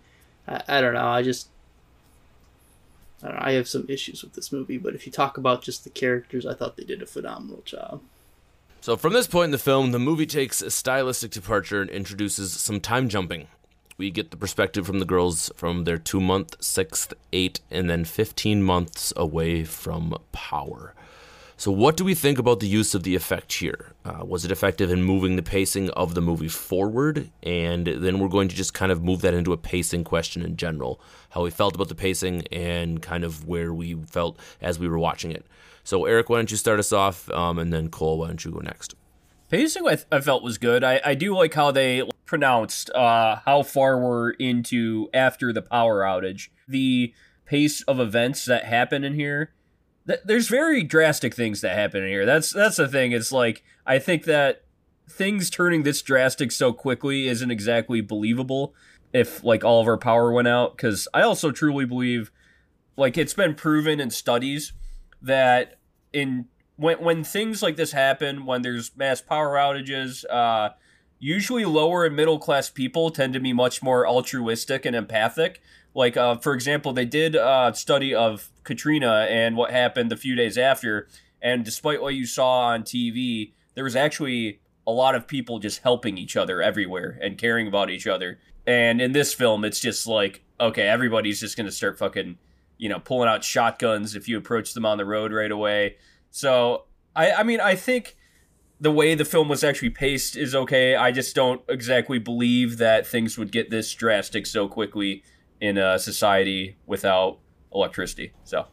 I, I don't know i just I, know, I have some issues with this movie. But if you talk about just the characters i thought they did a phenomenal job. So from this point in the film, the movie takes a stylistic departure and introduces some time jumping. We get the perspective from the girls from their two month, sixth, eight, and then 15 months away from power. So, what do we think about the use of the effect here? Uh, was it effective in moving the pacing of the movie forward? And then we're going to just kind of move that into a pacing question in general how we felt about the pacing and kind of where we felt as we were watching it. So, Eric, why don't you start us off? Um, and then Cole, why don't you go next? Pacing I, I felt was good. I, I do like how they pronounced uh, how far we're into after the power outage. The pace of events that happen in here. Th- there's very drastic things that happen in here. That's that's the thing. It's like I think that things turning this drastic so quickly isn't exactly believable if like all of our power went out because I also truly believe like it's been proven in studies that in when when things like this happen, when there's mass power outages, uh, usually lower and middle class people tend to be much more altruistic and empathic. Like, uh, for example, they did a study of Katrina and what happened a few days after, and despite what you saw on TV, there was actually a lot of people just helping each other everywhere and caring about each other. And in this film, it's just like, okay, everybody's just gonna start fucking, you know, pulling out shotguns if you approach them on the road right away. So I, I mean, I think the way the film was actually paced is okay. I just don't exactly believe that things would get this drastic so quickly in a society without electricity. So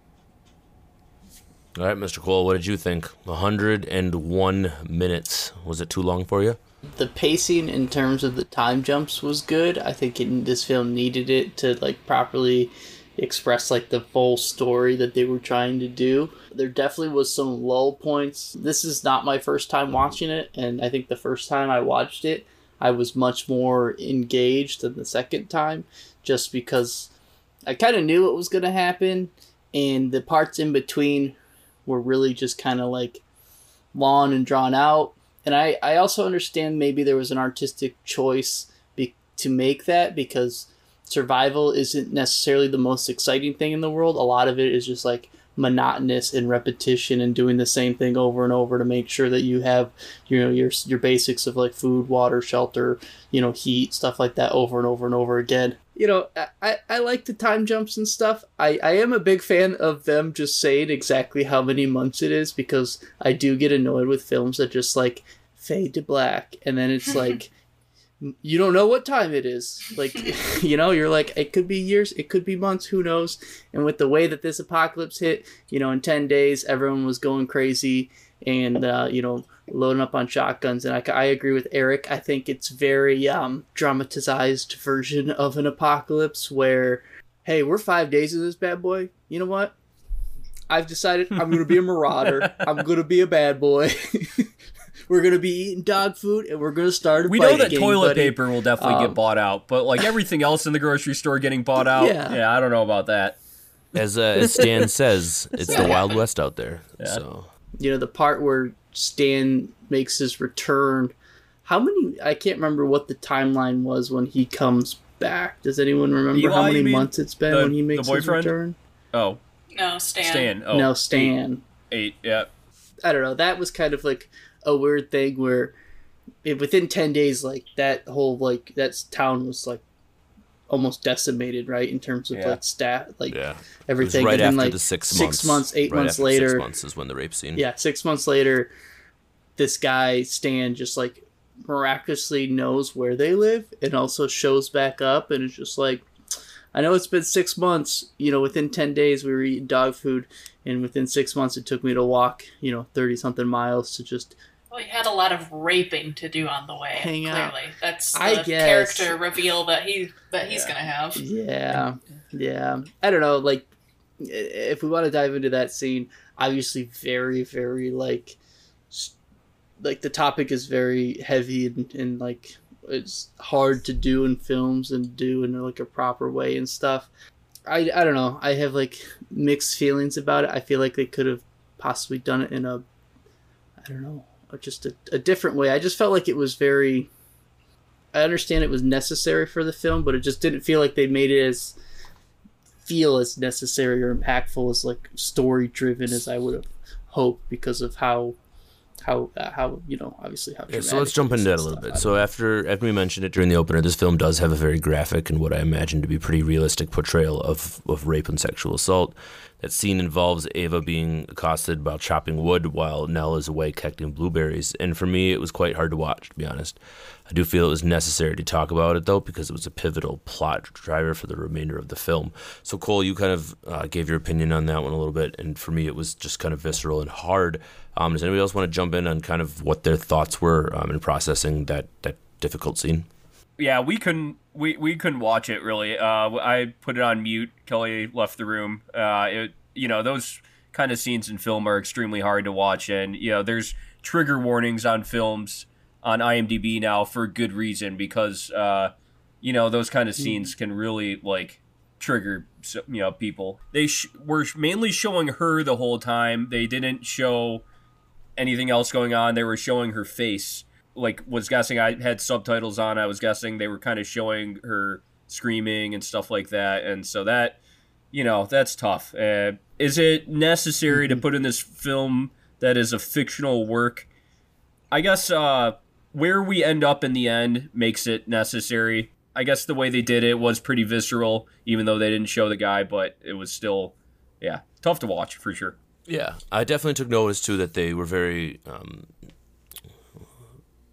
All right, Mr. Cole, what did you think? 101 minutes. Was it too long for you? the pacing in terms of the time jumps was good i think it, this film needed it to like properly express like the full story that they were trying to do. There definitely was some lull points. This is not my first time watching it and i think the first time i watched it i was much more engaged than the second time just because i kind of knew what was going to happen and the parts in between were really just kind of like long and drawn out. And I, I also understand maybe there was an artistic choice be, to make that because survival isn't necessarily the most exciting thing in the world. A lot of it is just like monotonous and repetition and doing the same thing over and over to make sure that you have you know your your basics of like food water shelter you know heat stuff like that over and over and over again you know i i like the time jumps and stuff i i am a big fan of them just saying exactly how many months it is because i do get annoyed with films that just like fade to black and then it's like you don't know what time it is. Like, you know, you're like, it could be years, it could be months, who knows? And with the way that this apocalypse hit, you know, in 10 days, everyone was going crazy and, uh, you know, loading up on shotguns. And I, I agree with Eric. I think it's very um, dramatized version of an apocalypse where, hey, we're five days of this bad boy. You know what? I've decided I'm going to be a marauder. I'm going to be a bad boy. We're gonna be eating dog food and we're gonna start a We know that again, toilet buddy. paper will definitely Um, get bought out, but like everything else in the grocery store getting bought out, Yeah. yeah, I don't know about that. As, uh, as Stan says, it's the Wild West out there. So you know the part where Stan makes his return. How many? I can't remember what the timeline was when he comes back. Does anyone remember how Eli, you many months it's been The- when he makes his return? Oh, No, Stan. Stan. Oh, no, Stan. Eight, yeah. I don't know. That was kind of like a weird thing where it, within ten days, like that whole like that town was like almost decimated, right? In terms of Yeah. like stat, like yeah, it was everything. right and then, after like, the six, six months. months, eight right months after later, Six months is when the rape scene. yeah, six months later, this guy Stan just like miraculously knows where they live and also shows back up and it's just like, I know it's been six months. You know, within ten days we were eating dog food, and within six months it took me to walk, you know, thirty something miles to just Well, he had a lot of raping to do on the way. Hang clearly, out. that's the I guess. character reveal that he that he's Yeah. gonna have. Yeah, yeah. I don't know. Like, if we want to dive into that scene, obviously, very, very like, like the topic is very heavy and, and like it's hard to do in films and do in like a proper way and stuff. I, I don't know. I have like mixed feelings about it. I feel like they could have possibly done it in a, I don't know, just a, a different way. I just felt like it was very. I understand it was necessary for the film, but it just didn't feel like they made it as feel as necessary or impactful as like story driven as I would have hoped because of how how uh, how you know obviously how Yeah, so let's jump into that a little bit. So after after we mentioned it during the opener, this film does have a very graphic and what I imagine to be pretty realistic portrayal of, of rape and sexual assault. That scene involves Ava being accosted while chopping wood while Nell is away collecting blueberries. And for me, it was quite hard to watch, to be honest. I do feel it was necessary to talk about it, though, because it was a pivotal plot driver for the remainder of the film. So, Cole, you kind of uh, gave your opinion on that one a little bit. And for me, it was just kind of visceral and hard. Um, does anybody else want to jump in on kind of what their thoughts were um, in processing that, that difficult scene? Yeah, we couldn't we, we couldn't watch it really. Uh, I put it on mute. Kelly left the room. Uh, it you know those kind of scenes in film are extremely hard to watch, and you know there's trigger warnings on films on IMDb now for good reason because uh, you know those kind of scenes can really like trigger you know people. They sh- were mainly showing her the whole time. They didn't show anything else going on. They were showing her face. Like was guessing I had subtitles on. I was guessing they were kind of showing her screaming and stuff like that. And so that you know, that's tough. Uh, is it necessary to put in this film that is a fictional work? I guess uh, where we end up in the end makes it necessary. I guess the way they did it was pretty visceral, even though they didn't show the guy, but it was still, yeah, tough to watch for sure. Yeah, I definitely took notice too that they were very um,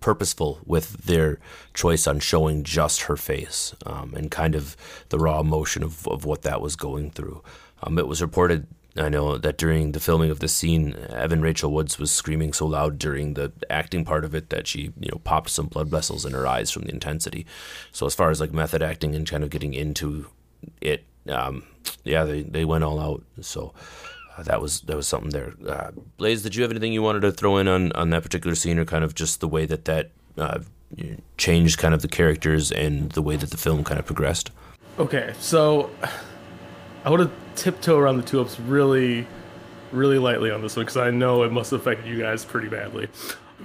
purposeful with their choice on showing just her face um, and kind of the raw emotion of, of what that was going through. Um, it was reported, I know, that during the filming of the scene, Evan Rachel Woods was screaming so loud during the acting part of it that she, you know, popped some blood vessels in her eyes from the intensity. So as far as like method acting and kind of getting into it, um, yeah, they, they went all out. So that was that was something there. Uh, Blaze, did you have anything you wanted to throw in on, on that particular scene, or kind of just the way that that uh, changed kind of the characters and the way that the film kind of progressed? Okay, so I want to tiptoe around the tulips really, really lightly on this one because I know it must have affected you guys pretty badly.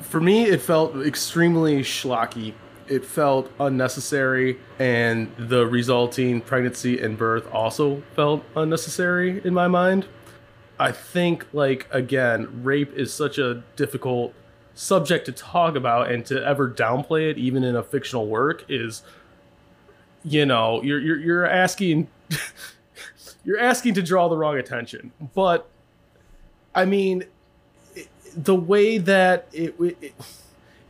For me, it felt extremely schlocky. It felt unnecessary, and the resulting pregnancy and birth also felt unnecessary in my mind. I think like again, rape is such a difficult subject to talk about and to ever downplay it even in a fictional work is you know, you're you're you're asking you're asking to draw the wrong attention. But I mean, the way that it, it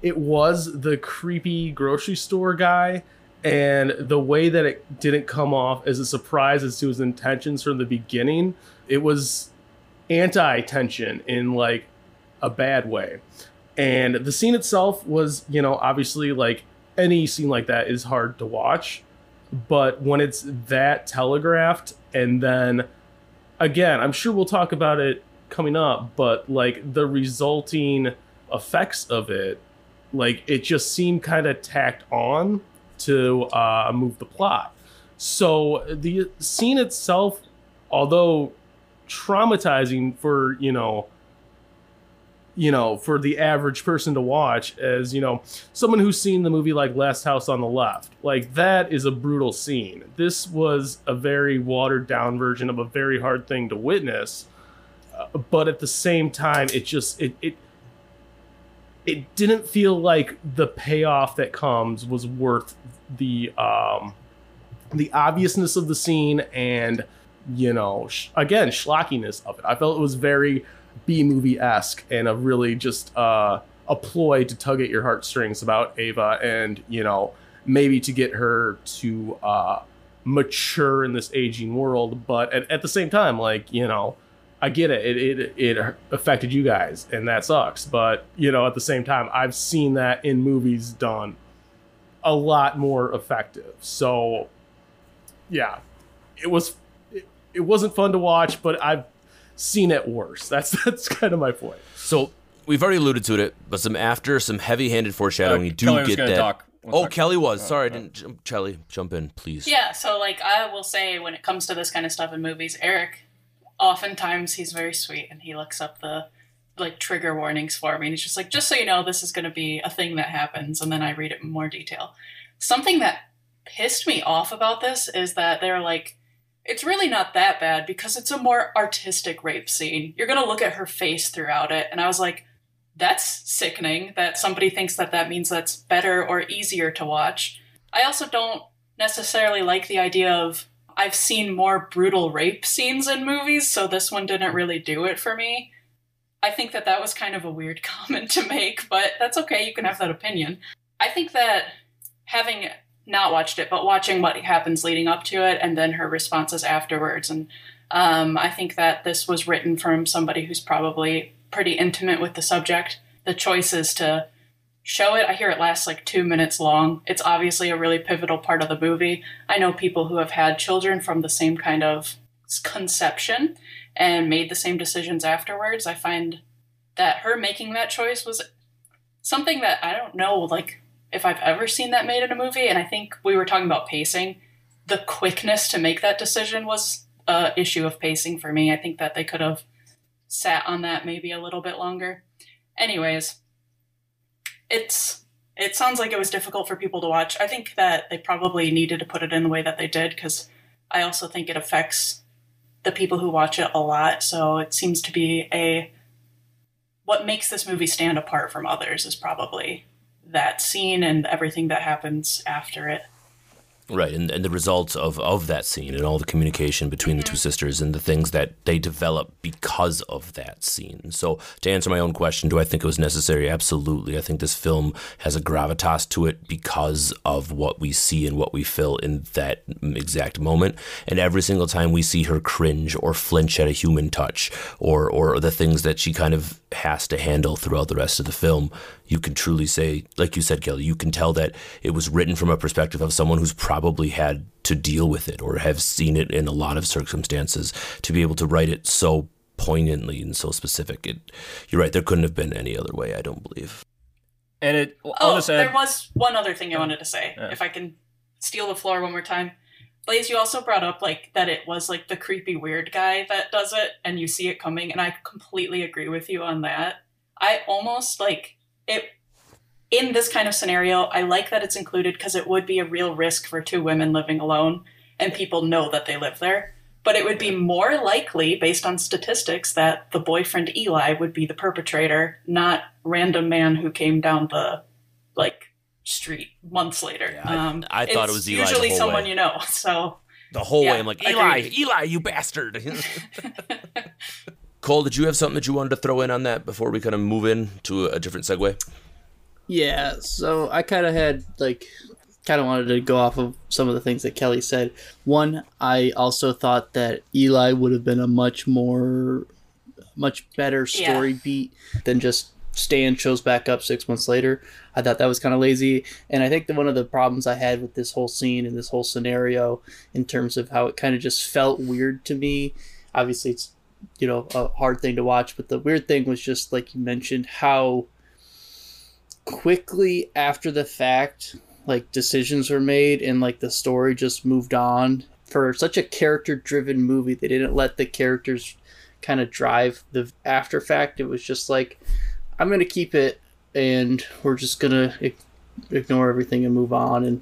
it was the creepy grocery store guy and the way that it didn't come off as a surprise as to his intentions from the beginning it was anti-tension in like a bad way. And the scene itself was you know obviously like any scene like that is hard to watch. But when it's that telegraphed and then again i'm sure we'll talk about it coming up but like the resulting effects of it like it just seemed kind of tacked on to uh, move the plot. So the scene itself although traumatizing for you know you know for the average person to watch as you know someone who's seen the movie like last house on the left. Like that is a brutal scene. This was a very watered down version of a very hard thing to witness uh, but at the same time it just it, it it didn't feel like the payoff that comes was worth the um the obviousness of the scene and you know sh- again schlockiness of it i felt it was very b movie esque and a really just uh a ploy to tug at your heartstrings about ava and you know maybe to get her to uh mature in this aging world but at, at the same time like you know I get it. It, it. it affected you guys, and that sucks. But you know, at the same time, I've seen that in movies done a lot more effective. So, yeah, it was. It, it wasn't fun to watch, but I've seen it worse. That's that's kind of my point. So we've already alluded to it, but some after some heavy-handed foreshadowing, Uh, you do Kelly was get gonna that. talk. One Oh, sec. Kelly was. Uh, Sorry, I uh. didn't. Jump, Kelly, jump in, please. Yeah, so like I will say when it comes to this kind of stuff in movies, Eric, oftentimes he's very sweet and he looks up the like trigger warnings for me and he's just like, just so you know, this is gonna be a thing that happens and then I read it in more detail. Something that pissed me off about this is that they're like it's really not that bad because it's a more artistic rape scene. You're gonna look at her face throughout it, and I was like, that's sickening that somebody thinks that that means that's better or easier to watch. I also don't necessarily like the idea of I've seen more brutal rape scenes in movies, so this one didn't really do it for me. I think that that was kind of a weird comment to make, but that's okay. You can have that opinion. I think that having not watched it, but watching what happens leading up to it and then her responses afterwards, and um, I think that this was written from somebody who's probably pretty intimate with the subject. The choices to show it. I hear it lasts like two minutes long. It's obviously a really pivotal part of the movie. I know people who have had children from the same kind of conception and made the same decisions afterwards. I find that her making that choice was something that I don't know, like, if I've ever seen that made in a movie. And I think we were talking about pacing. The quickness to make that decision was a issue of pacing for me. I think that they could have sat on that maybe a little bit longer. Anyways, it's it sounds like it was difficult for people to watch. I think that they probably needed to put it in the way that they did because I also think it affects the people who watch it a lot. So it seems to be a what makes this movie stand apart from others is probably that scene and everything that happens after it. Right, and, and the results of, of that scene and all the communication between the two sisters and the things that they develop because of that scene. So, to answer my own question, do I think it was necessary? Absolutely. I think this film has a gravitas to it because of what we see and what we feel in that exact moment. And every single time we see her cringe or flinch at a human touch or, or the things that she kind of has to handle throughout the rest of the film, you can truly say, like you said, Kelly, you can tell that it was written from a perspective of someone who's probably had to deal with it or have seen it in a lot of circumstances to be able to write it so poignantly and so specific. It, you're right, there couldn't have been any other way, I don't believe. And it, oh, I'll Oh, just there add, was one other thing I wanted to say. Yeah. If I can steal the floor one more time. Blaze, you also brought up like that it was like the creepy weird guy that does it and you see it coming and I completely agree with you on that. I almost like it in this kind of scenario, I like that it's included because it would be a real risk for two women living alone and people know that they live there. But it would be more likely, based on statistics, that the boyfriend Eli would be the perpetrator, not random man who came down the like street months later. I- um, I thought it was Eli the Usually someone way. you know. So The whole Yeah, way, I'm like, Eli, agreed. Eli, you bastard. Cole, did you have something that you wanted to throw in on that before we kind of move in to a different segue? Yeah, so I kind of had like kind of wanted to go off of some of the things that Kelly said. One, I also thought that Eli would have been a much more much better story beat than just Stan shows back up 6 months later. I thought that was kind of lazy, and I think that one of the problems I had with this whole scene and this whole scenario in terms of how it kind of just felt weird to me. Obviously it's you know, a hard thing to watch, but the weird thing was just like you mentioned how quickly after the fact like decisions were made and like the story just moved on. For such a character driven movie they didn't let the characters kind of drive the after fact. It was just like i'm going to keep it and we're just going to ignore everything and move on. And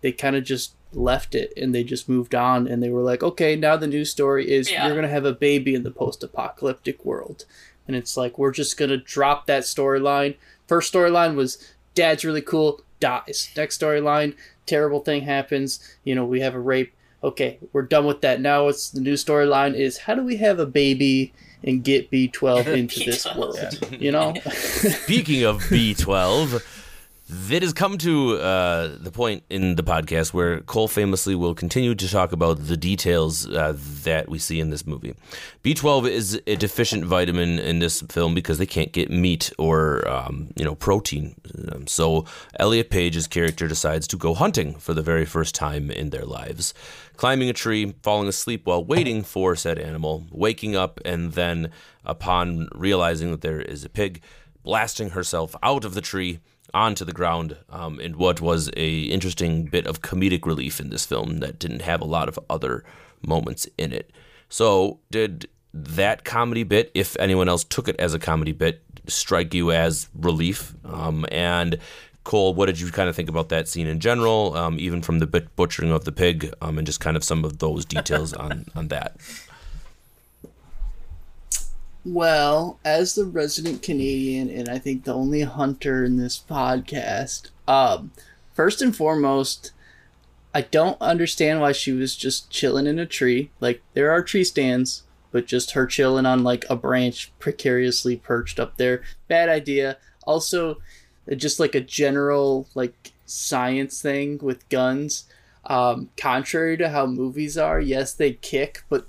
they kind of just left it and they just moved on and they were like okay now the new story is Yeah. you're going to have a baby in the post-apocalyptic world. And it's like we're just going to drop that storyline. First storyline was dad's really cool dies. Next storyline terrible thing happens you know we have a rape. Okay we're done with that. Now it's the new storyline is how do we have a baby and get b12 into this B12. world? You know? Speaking of B12, it has come to uh, the point in the podcast where Cole famously will continue to talk about the details uh, that we see in this movie. B12 is a deficient vitamin in this film because they can't get meat or um, you know protein. So Elliot Page's character decides to go hunting for the very first time in their lives, climbing a tree, falling asleep while waiting for said animal, waking up, and then upon realizing that there is a pig blasting herself out of the tree onto the ground um, in what was a interesting bit of comedic relief in this film that didn't have a lot of other moments in it. So, did that comedy bit, if anyone else took it as a comedy bit, strike you as relief? Um, and Cole, what did you kind of think about that scene in general, um, even from the butchering of the pig, um, and just kind of some of those details on on that? Well, as the resident Canadian and I think the only hunter in this podcast, um, first and foremost, I don't understand why she was just chilling in a tree. Like there are tree stands, but just her chilling on like a branch precariously perched up there. Bad idea. Also, uh, just like a general like science thing with guns. Um, contrary to how movies are, yes, they kick, but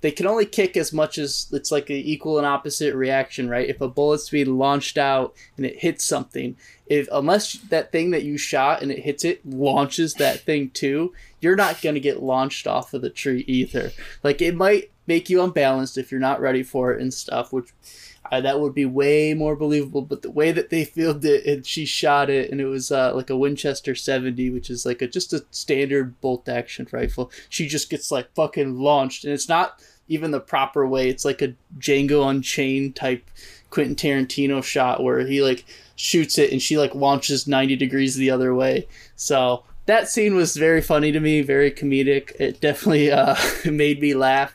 they can only kick as much as it's like an equal and opposite reaction, right? If a bullet's being launched out and it hits something, if unless that thing that you shot and it hits it launches that thing too, you're not gonna get launched off of the tree either. Like it might make you unbalanced if you're not ready for it and stuff, which uh, that would be way more believable. But the way that they filmed it and she shot it, and it was uh, like a Winchester 70, which is like a just a standard bolt action rifle. She just gets like fucking launched, and it's not even the proper way. It's like a Django Unchained type Quentin Tarantino shot where he like shoots it and she like launches 90 degrees the other way. So that scene was very funny to me, very comedic. It definitely uh, made me laugh.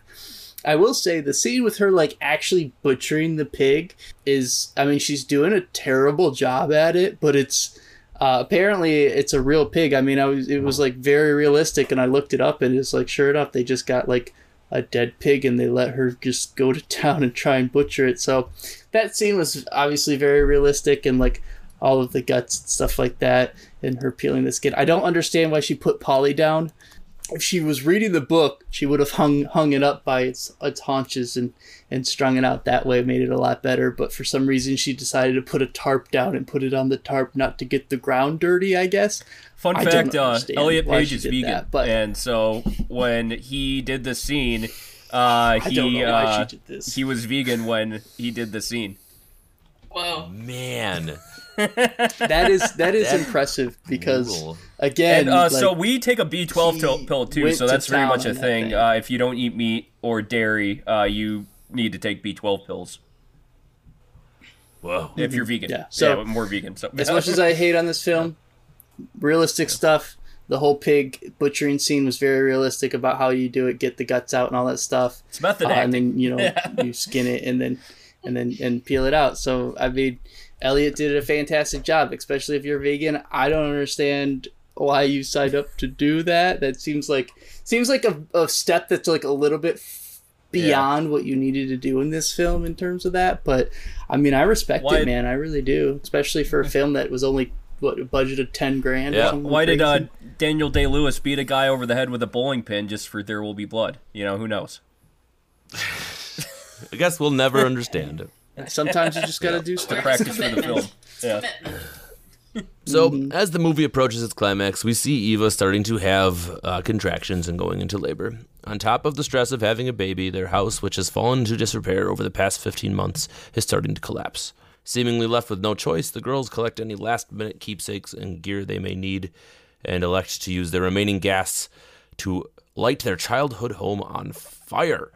I will say the scene with her like actually butchering the pig is I mean she's doing a terrible job at it, but it's uh, apparently it's a real pig. I mean I was it was like very realistic and I looked it up and it's like sure enough they just got like a dead pig and they let her just go to town and try and butcher it. So that scene was obviously very realistic and like all of the guts and stuff like that and her peeling the skin. I don't understand why she put Polly down if she was reading the book, she would have hung hung it up by its its haunches and and strung it out that way, made it a lot better. But for some reason, she decided to put a tarp down and put it on the tarp, not to get the ground dirty. I guess. Fun I fact: uh, Elliot Page is vegan, that, but- and so when he did the scene, uh, he don't know why uh, she did this. he was vegan when he did the scene. Whoa. Man, that is that is That- impressive because brutal. again, And uh, like, so we take a B12 pill, too, went so to that's very much a thing. thing. Uh, if you don't eat meat or dairy, uh, you need to take B12 pills whoa. if you're vegan. Yeah, so- yeah, more vegan. So as much as I hate on this film, realistic stuff. the whole pig butchering scene was very realistic about how you do it, get the guts out and all that stuff. It's method Uh, and then you know you skin it and then and then and peel it out. So I mean, Elliot did a fantastic job, especially if you're vegan. I don't understand why you signed up to do that. That seems like seems like a, a step that's like a little bit f- beyond what you needed to do in this film in terms of that. But I mean, I respect Why- it, man. I really do, especially for a film that was only what a budget of ten grand. or Yeah. something Why did uh. Daniel Day Lewis beat a guy over the head with a bowling pin just for There Will Be Blood? You know, who knows? I guess we'll never understand. Sometimes you just gotta do stuff. Practice for the film. Yeah. So, as the movie approaches its climax, we see Eva starting to have uh, contractions and going into labor. On top of the stress of having a baby, their house, which has fallen into disrepair over the past 15 months, is starting to collapse. Seemingly left with no choice, the girls collect any last minute keepsakes and gear they may need and elect to use their remaining gas to light their childhood home on fire.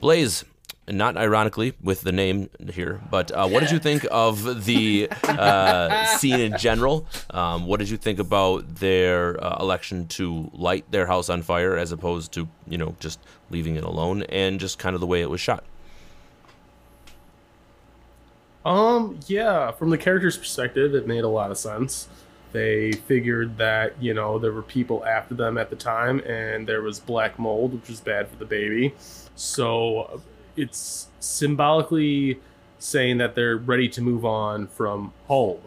Blaze, not ironically with the name here, but uh, what did you think of the uh, scene in general? Um, what did you think about their uh, election to light their house on fire as opposed to, you know, just leaving it alone and just kind of the way it was shot? Um, yeah, from the character's perspective, it made a lot of sense. They figured that, you know, there were people after them at the time, and there was black mold, which was bad for the baby. So it's symbolically saying that they're ready to move on from home,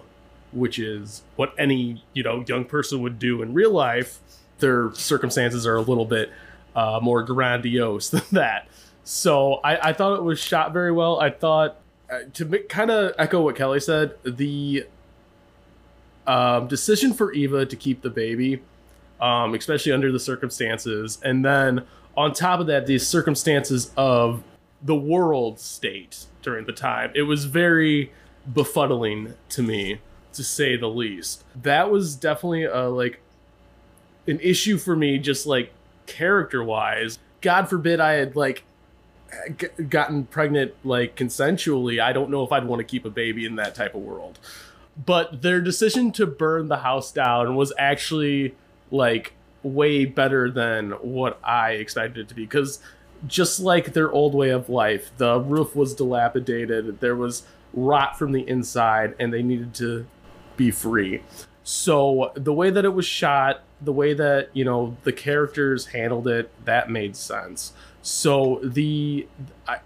which is what any, you know, young person would do in real life. Their circumstances are a little bit uh, more grandiose than that. So I, I thought it was shot very well. I thought uh, to kind of echo what Kelly said, the um, decision for Eva to keep the baby, um, especially under the circumstances, and then on top of that, these circumstances of the world state during the time, it was very befuddling to me, to say the least. That was definitely a like an issue for me, just like character wise. God forbid I had like g- gotten pregnant like consensually, I don't know if I'd want to keep a baby in that type of world. But their decision to burn the house down was actually like way better than what I expected it to be because just like their old way of life, the roof was dilapidated, there was rot from the inside and they needed to be free. So the way that it was shot, the way that, you know, the characters handled it, that made sense. So the I,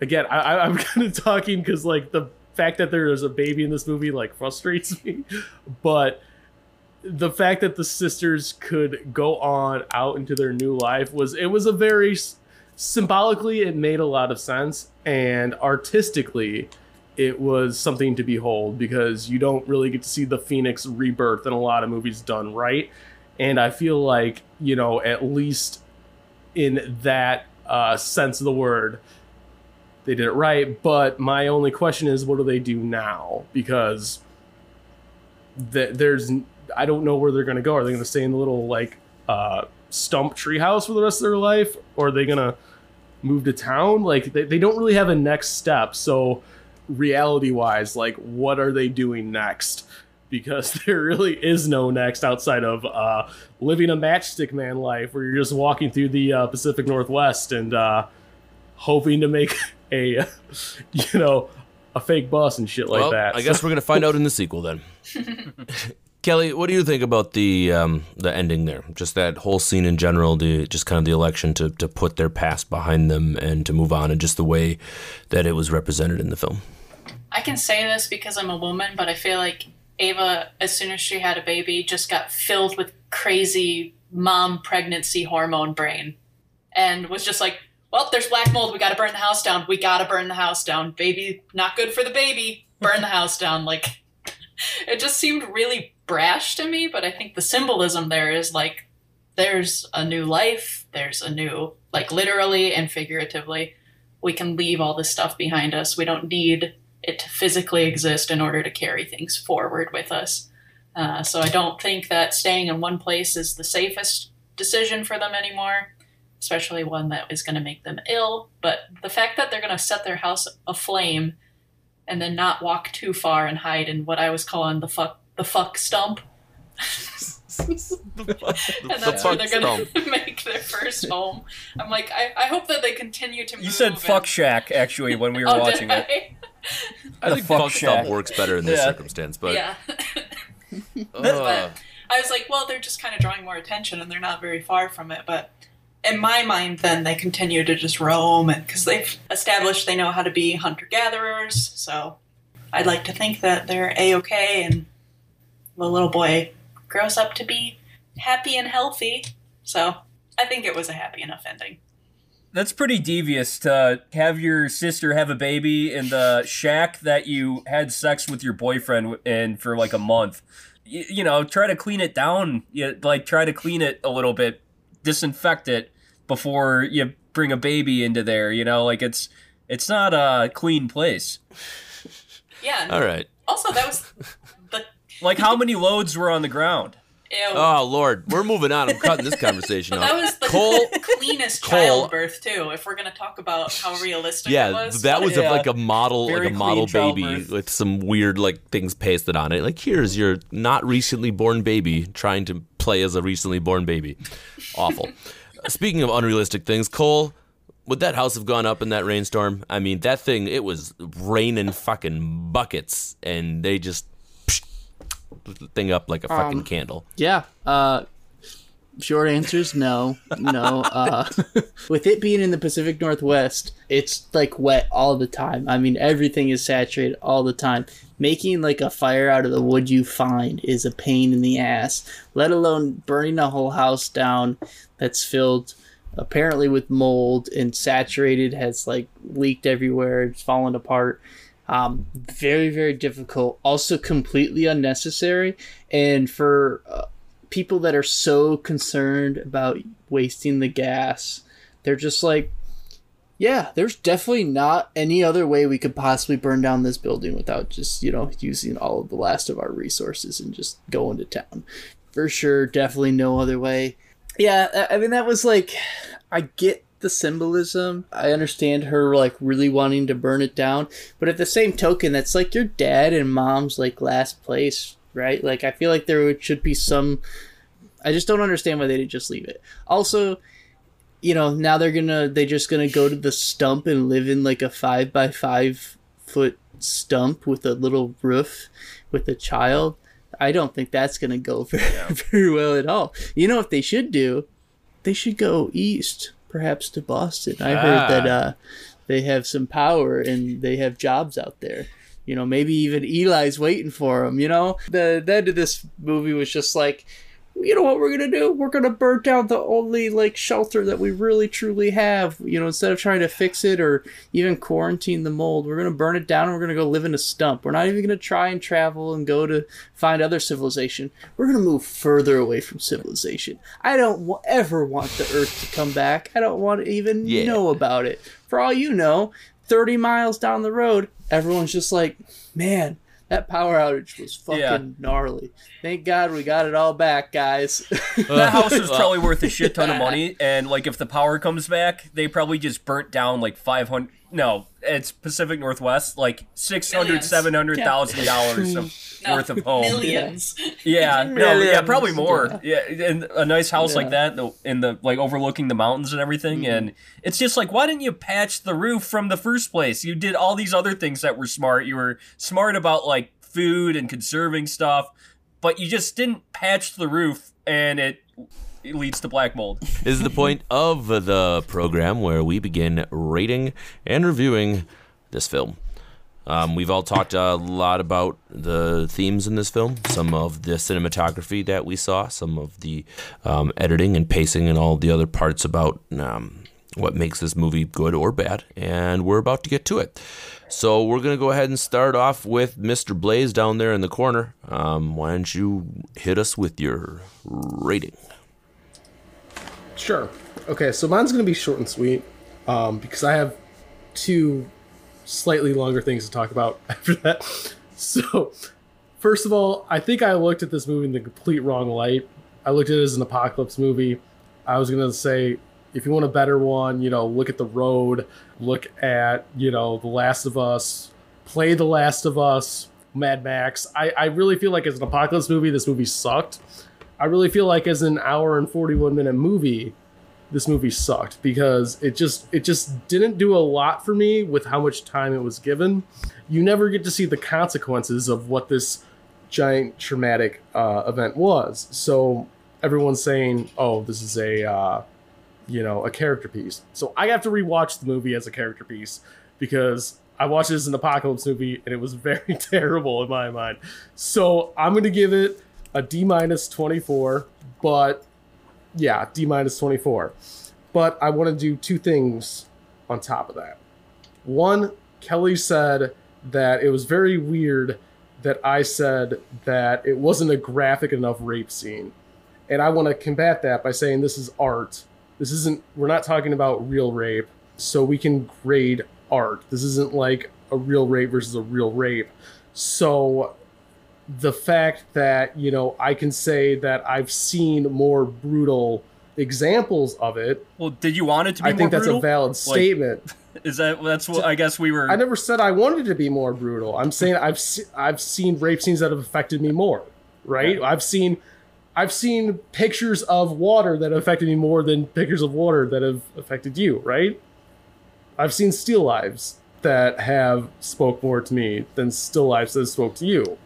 again, I, I'm kind of talking because like the fact that there is a baby in this movie like frustrates me, but the fact that the sisters could go on out into their new life was it was a very symbolically it made a lot of sense and artistically it was something to behold because you don't really get to see the phoenix rebirth in a lot of movies done right and i feel like you know at least in that uh, sense of the word they did it right but my only question is what do they do now? Because th- there's i don't know where they're going to go. Are they going to stay in the little like uh, stump treehouse for the rest of their life? Or are they going to move to town? Like they, they don't really have a next step. So reality wise like what are they doing next? Because there really is no next outside of uh, living a matchstick man life where you're just walking through the uh, pacific northwest and uh, hoping to make a you know a fake bus and shit like well, that. I guess we're gonna find out in the sequel then. Kelly, what do you think about the um, the ending there? Just that whole scene in general, the just kind of the election to to put their past behind them and to move on, and just the way that it was represented in the film. I can say this because I'm a woman, but I feel like Ava, as soon as she had a baby, just got filled with crazy mom pregnancy hormone brain and was just like, well, there's black mold. We got to burn the house down. We got to burn the house down. Baby, not good for the baby. Burn the house down. Like, it just seemed really brash to me, but I think the symbolism there is like, there's a new life. There's a new, like, literally and figuratively. We can leave all this stuff behind us. We don't need it to physically exist in order to carry things forward with us. Uh, so I don't think that staying in one place is the safest decision for them anymore, especially one that is going to make them ill. But the fact that they're going to set their house aflame and then not walk too far and hide in what I was calling the fuck the fuck stump and that's where they're gonna make their first home. I'm like, I, I hope that they continue to. You move said fuck and- Shack actually when we were Oh, watching did it. I? I The think fuck fuck shack. works better in this Yeah. circumstance, but yeah. uh, but I was like, well, they're just kind of drawing more attention, and they're not very far from it. But in my mind, then they continue to just roam, and because they've established they know how to be hunter gatherers, so I'd like to think that they're a okay, and the little boy grows up to be happy and healthy. So I think it was a happy enough ending. That's pretty devious to have your sister have a baby in the shack that you had sex with your boyfriend in for like a month. You, you know, try to clean it down. You, like, try to clean it a little bit, disinfect it before you bring a baby into there. You know, like it's it's not a clean place. Yeah. all right. Also, that was the Like, how many loads were on the ground? ew. Oh Lord, we're moving on. I'm cutting this conversation off. that was the Cole, cleanest Cole- childbirth too. If we're gonna talk about how realistic it yeah, was, that was Yeah. a, like a model, Very like a model baby childbirth. with some weird like things pasted on it. Like here's your not recently born baby trying to play as a recently born baby. Awful. Speaking of unrealistic things, Cole. Would that house have gone up in that rainstorm? I mean, that thing, it was raining fucking buckets, and they just the thing up like a fucking Um, candle. Yeah. Uh, short answer is no. No. Uh, with it being in the Pacific Northwest, it's like wet all the time. I mean, everything is saturated all the time. Making like a fire out of the wood you find is a pain in the ass, let alone burning a whole house down that's filled apparently with mold and saturated, has like leaked everywhere, it's fallen apart. Um, very, very difficult. Also, completely unnecessary. And for uh, people that are so concerned about wasting the gas, they're just like, yeah, there's definitely not any other way we could possibly burn down this building without just, you know, using all of the last of our resources and just going to town. For sure, definitely no other way. Yeah, I I mean, that was like, I get the symbolism. I understand her like really wanting to burn it down, but at the same token, that's like your dad and mom's like last place, right? Like, I feel like there should be some. I just don't understand why they didn't just leave it. Also, you know, now they're gonna they just gonna go to the stump and live in like a five by five foot stump with a little roof with a child. I don't think that's gonna go very, very well at all. You know what they should do? They should go east, perhaps to Boston. I heard that Ah. uh, they have some power and they have jobs out there. You know, maybe even Eli's waiting for them. You know, the, the end of this movie was just like, you know what we're gonna do? We're gonna burn down the only like shelter that we really truly have. You know, instead of trying to fix it or even quarantine the mold, we're gonna burn it down and we're gonna go live in a stump. We're not even gonna try and travel and go to find other civilization. We're gonna move further away from civilization. I don't w- ever want the Earth to come back. I don't want to even Yeah. know about it. For all you know, thirty miles down the road, everyone's just like, man. That power outage was fucking Yeah. gnarly. Thank God we got it all back, guys. That house was probably worth a shit ton of money, and like if the power comes back, they probably just burnt down like five hundred. No, it's Pacific Northwest, like six hundred, Millions. seven hundred thousand dollars No, worth of home. millions. Yeah, no, yeah, probably more. Yeah, and a nice house like that, in the like overlooking the mountains and everything, mm-hmm. and it's just like, why didn't you patch the roof from the first place? You did all these other things that were smart. You were smart about like food and conserving stuff, but you just didn't patch the roof, and it, it leads to black mold. is the point of the program where we begin rating and reviewing this film. Um, we've all talked a lot about the themes in this film, some of the cinematography that we saw, some of the um, editing and pacing, and all the other parts about um, what makes this movie good or bad. And we're about to get to it. So we're going to go ahead and start off with Mr. Blaze down there in the corner. Um, why don't you hit us with your rating? Sure. Okay, so mine's going to be short and sweet um, because I have two slightly longer things to talk about after that. So, first of all, I think I looked at this movie in the complete wrong light. I looked at it as an apocalypse movie. I was going to say, if you want a better one, you know, look at The Road, look at, you know, The Last of Us, play The Last of Us, Mad Max. I, I really feel like as an apocalypse movie, this movie sucked. I really feel like as an hour and 41 minute movie, this movie sucked because it just it just didn't do a lot for me with how much time it was given. You never get to see the consequences of what this giant traumatic uh, event was. So everyone's saying, "Oh, this is a uh, you know a character piece." So I have to rewatch the movie as a character piece because I watched it as an apocalypse movie and it was very terrible in my mind. So I'm gonna give it a D minus 24, but yeah, D minus 24. But I want to do two things on top of that. One, Kelly said that it was very weird that I said that it wasn't a graphic enough rape scene. And I want to combat that by saying this is art. This isn't, we're not talking about real rape, so we can grade art. This isn't like a real rape versus a real rape. So the fact that, you know, I can say that I've seen more brutal examples of it, Well, did you want it to be I think that's brutal? a valid statement. Is that that's what I guess we were? I never said I wanted to be more brutal. I'm saying I've se- I've seen rape scenes that have affected me more, right? I've seen I've seen pictures of water that affected me more than pictures of water that have affected you, right? I've seen still lives that have spoke more to me than still lives that spoke to you.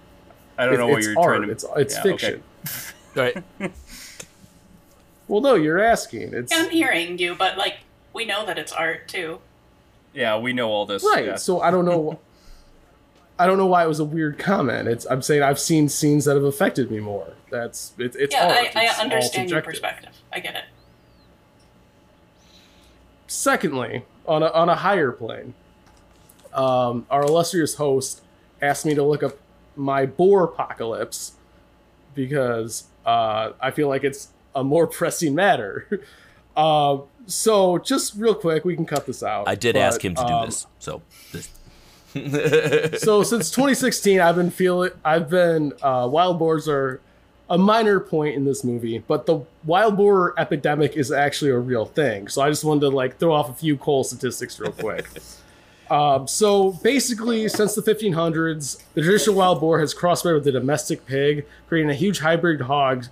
I don't It- know what it's you're art. trying to. It's it's Yeah, okay. fiction. All right. Well, no, you're asking. It's I'm hearing you, but like we know that it's art too. Yeah, we know all this. right. yeah. So I don't know. I don't know why it was a weird comment. It's I'm saying I've seen scenes that have affected me more. That's it's it's yeah, art. I, It's I all understand your perspective. I get it. Secondly, on a, on a higher plane, um, our illustrious host asked me to look up my boar apocalypse because uh, I feel like it's a more pressing matter. uh, so, just real quick, we can cut this out. I did but, ask him to do um, this. So this. so since 2016 i've been feeling i've been uh, wild boars are a minor point in this movie but the wild boar epidemic is actually a real thing so i just wanted to like throw off a few coal statistics real quick um, so basically since the 1500s the traditional wild boar has crossbred with the domestic pig creating a huge hybrid hog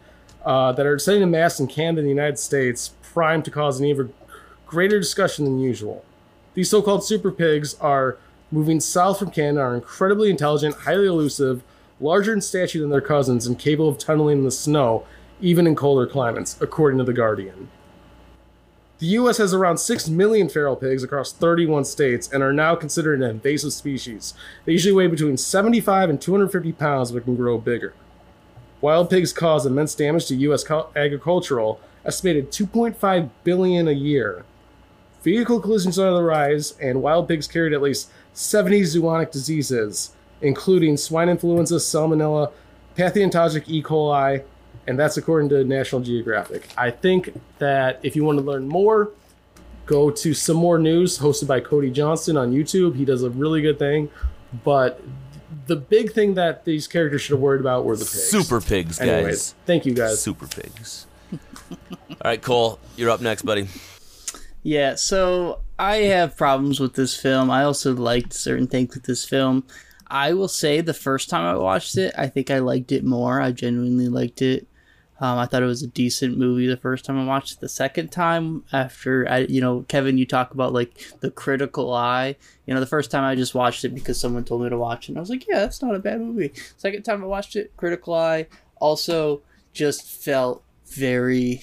uh, that are setting a mass in canada and the united states primed to cause an even greater discussion than usual these so-called super pigs are moving south from Canada are incredibly intelligent, highly elusive, larger in stature than their cousins, and capable of tunneling in the snow, even in colder climates, according to The Guardian. The U.S. has around 6 million feral pigs across 31 states and are now considered an invasive species. They usually weigh between 75 and 250 pounds but can grow bigger. Wild pigs cause immense damage to U.S. agricultural, estimated 2.5 billion a year. Vehicle collisions are on the rise, and wild pigs carried at least 70 zoonotic diseases, including swine influenza, salmonella, pathogenic E. coli, and that's according to National Geographic. I think that if you want to learn more, go to some more news hosted by Cody Johnston on YouTube. He does a really good thing, but the big thing that these characters should have worried about were the pigs. Super pigs, guys. Anyways, thank you guys. Super pigs. All right, Cole, you're up next, buddy. Yeah, so I have problems with this film. I also liked certain things with this film. I will say the first time I watched it, I think I liked it more. I genuinely liked it. Um, I thought it was a decent movie the first time I watched it. The second time, after I, you know, Kevin, you talk about like the critical eye. You know, the first time I just watched it because someone told me to watch it, and I was like, yeah, that's not a bad movie. Second time I watched it, critical eye, also just felt very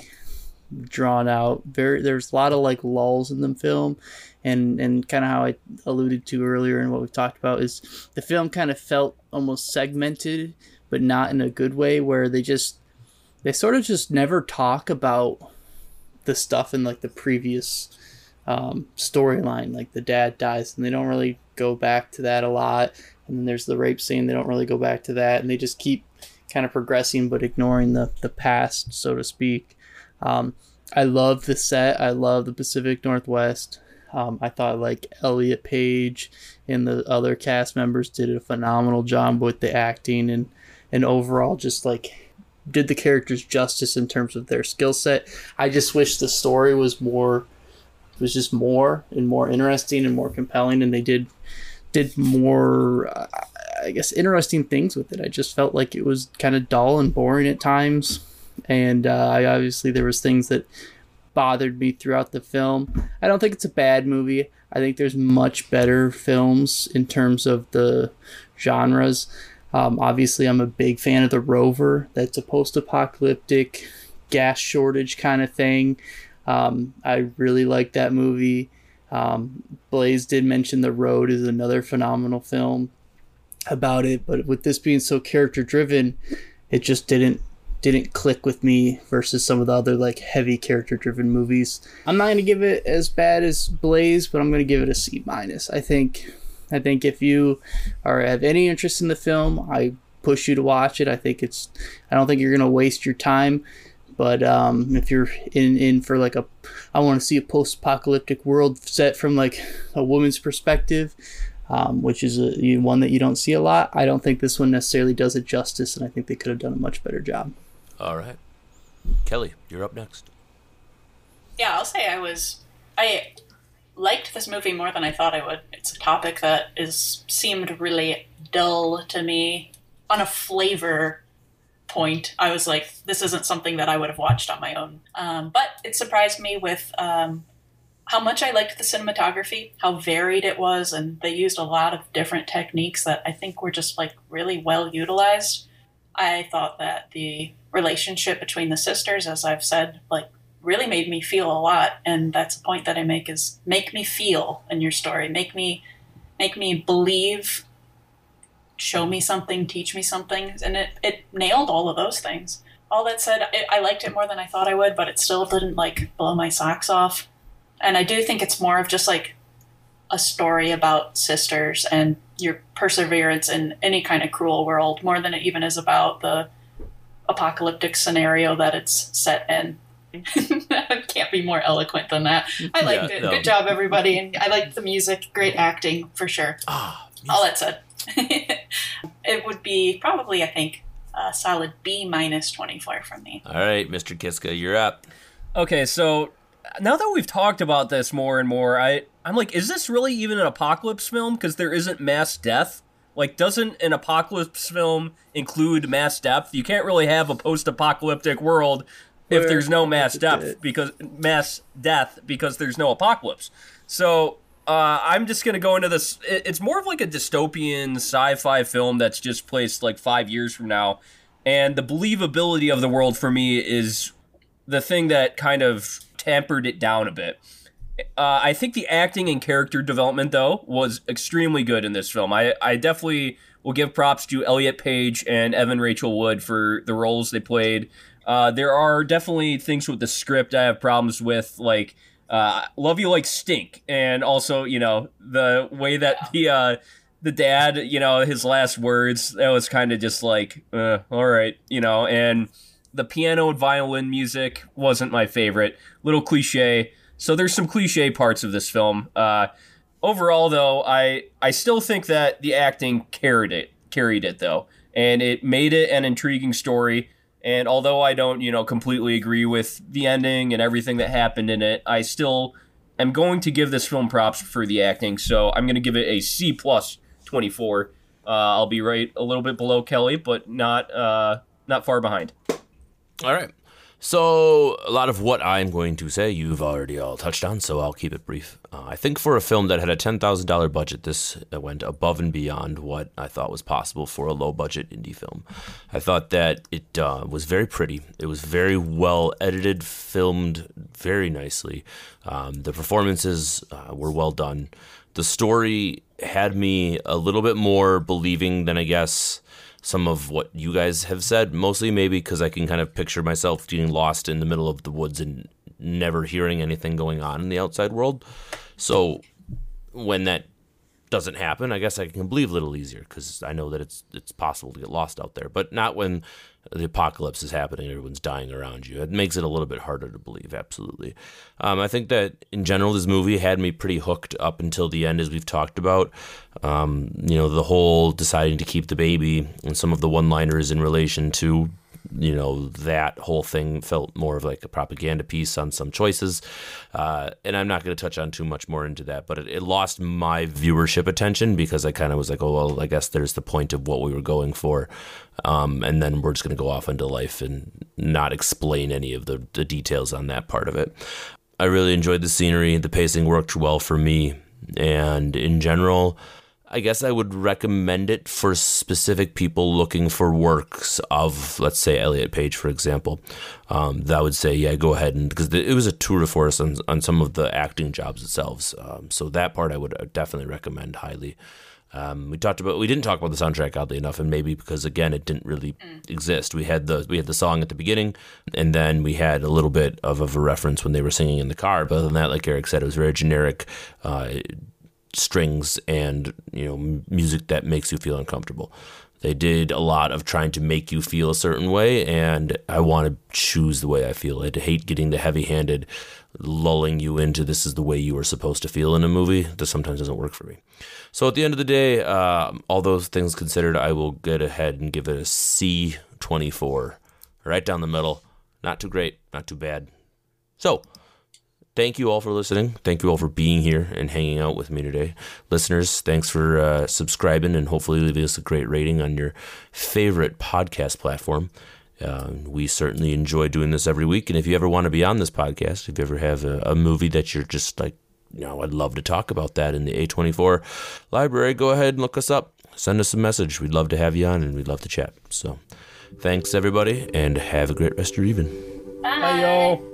drawn out. Very, there's a lot of like lulls in the film, and and kind of how I alluded to earlier and what we've talked about is the film kind of felt almost segmented, but not in a good way, where they just they sort of just never talk about the stuff in like the previous um, storyline. Like the dad dies, and they don't really go back to that a lot. And then there's the rape scene; they don't really go back to that, and they just keep kind of progressing, but ignoring the the past, so to speak. Um, I love the set. I love the Pacific Northwest. Um, I thought like Elliot Page and the other cast members did a phenomenal job with the acting and and overall just like did the characters justice in terms of their skill set. I just wish the story was more was just more and more interesting and more compelling and they did did more uh, I guess interesting things with it. I just felt like it was kind of dull and boring at times and uh, I obviously there was things that bothered me throughout the film. I don't think it's a bad movie. I think there's much better films in terms of the genres. Um, obviously, I'm a big fan of The Rover. That's a post apocalyptic gas shortage kind of thing. Um, I really like that movie. Um, Blaze did mention The Road is another phenomenal film about it, but with this being so character driven, it just didn't didn't click with me versus some of the other like heavy character driven movies. I'm not gonna give it as bad as Blaze, but I'm gonna give it a C minus. I think I think if you are have any interest in the film, I push you to watch it. I think it's I don't think you're gonna waste your time. But um, if you're in, in for like a, I want to see a post-apocalyptic world set from like a woman's perspective, um, which is a, one that you don't see a lot. I don't think this one necessarily does it justice, and I think they could have done a much better job. All right. Kelly, you're up next. Yeah, I'll say I was. I liked this movie more than I thought I would. It's a topic that is seemed really dull to me. On a flavor point, I was like, this isn't something that I would have watched on my own. Um, but it surprised me with um, how much I liked the cinematography, how varied it was, and they used a lot of different techniques that I think were just like really well utilized. I thought that the relationship between the sisters, as I've said, like really made me feel a lot. And that's a point that I make is make me feel in your story. Make me make me believe, show me something, teach me something. And it, it nailed all of those things. All that said, it, I liked it more than I thought I would, but it still didn't like blow my socks off. And I do think it's more of just like a story about sisters and your perseverance in any kind of cruel world more than it even is about the apocalyptic scenario that it's set in. Can't be more eloquent than that. I liked Yeah, it. no. Good job, everybody. And I liked the music. Great acting, for sure. Ah, All that said. it would be probably, I think, a solid B minus 24 from me. all right, Mr. Kiska, you're up. Okay, so now that we've talked about this more and more, I I'm like, is this really even an apocalypse film? Because there isn't mass death. Like, doesn't an apocalypse film include mass death? You can't really have a post-apocalyptic world if there's no mass death because mass death because there's no apocalypse. So uh, I'm just gonna go into this. It's more of like a dystopian sci-fi film that's just placed like five years from now, and the believability of the world for me is the thing that kind of tampered it down a bit. Uh, I think the acting and character development, though, was extremely good in this film. I, I definitely will give props to Elliot Page and Evan Rachel Wood for the roles they played. Uh, there are definitely things with the script I have problems with, like uh, "Love You Like Stink," and also, you know, the way that the uh, the dad, you know, his last words that was kind of just like, uh, all right, you know, and the piano and violin music wasn't my favorite. Little cliche. So there's some cliche parts of this film. Uh, overall, though, I I still think that the acting carried it carried it though, and it made it an intriguing story. And although I don't, you know, completely agree with the ending and everything that happened in it, I still am going to give this film props for the acting. So I'm going to give it a C plus 24. Uh, I'll be right a little bit below Kelly, but not uh, not far behind. All right. So, a lot of what I'm going to say you've already all touched on, so I'll keep it brief. Uh, I think for a film that had a $10,000 budget, this uh, went above and beyond what I thought was possible for a low budget indie film. I thought that it uh, was very pretty. It was very well edited, filmed very nicely. Um, the performances uh, were well done. The story had me a little bit more believing than I guess some of what you guys have said, mostly maybe because I can kind of picture myself getting lost in the middle of the woods and never hearing anything going on in the outside world. So when that doesn't happen, I guess I can believe a little easier because I know that it's it's possible to get lost out there, but not when the apocalypse is happening, everyone's dying around you. It makes it a little bit harder to believe. Absolutely, um, I think that in general, this movie had me pretty hooked up until the end, as we've talked about. Um, you know, the whole deciding to keep the baby and some of the one-liners in relation to you know that whole thing felt more of like a propaganda piece on some choices, uh, and I'm not going to touch on too much more into that. But it, it lost my viewership attention because I kind of was like, oh well, I guess there's the point of what we were going for, um, and then we're just going to go off into life and not explain any of the, the details on that part of it. I really enjoyed the scenery. The pacing worked well for me, and in general. I guess I would recommend it for specific people looking for works of, let's say, Elliot Page, for example. Um, that would say, yeah, go ahead and because it was a tour de force on, on some of the acting jobs itself. Um, so that part I would uh, definitely recommend highly. Um, we talked about we didn't talk about the soundtrack oddly enough, and maybe because again it didn't really exist. We had the we had the song at the beginning, and then we had a little bit of, of a reference when they were singing in the car. But other than that, like Eric said, it was very generic. Uh, strings and you know music that makes you feel uncomfortable. They did a lot of trying to make you feel a certain way, and I want to choose the way I feel. I hate getting the heavy-handed, lulling you into this is the way you are supposed to feel in a movie. That sometimes doesn't work for me. So at the end of the day, uh, all those things considered, I will get ahead and give it a C twenty-four, right down the middle. Not too great, not too bad. So thank you all for listening. Thank you all for being here and hanging out with me today. Listeners, thanks for uh, subscribing and hopefully leaving us a great rating on your favorite podcast platform. Uh, we certainly enjoy doing this every week. And if you ever want to be on this podcast, if you ever have a, a movie that you're just like, you know, I'd love to talk about that in the A24 library, go ahead and look us up. Send us a message. We'd love to have you on and we'd love to chat. So thanks, everybody, and have a great rest of your evening. Bye, yo. A24.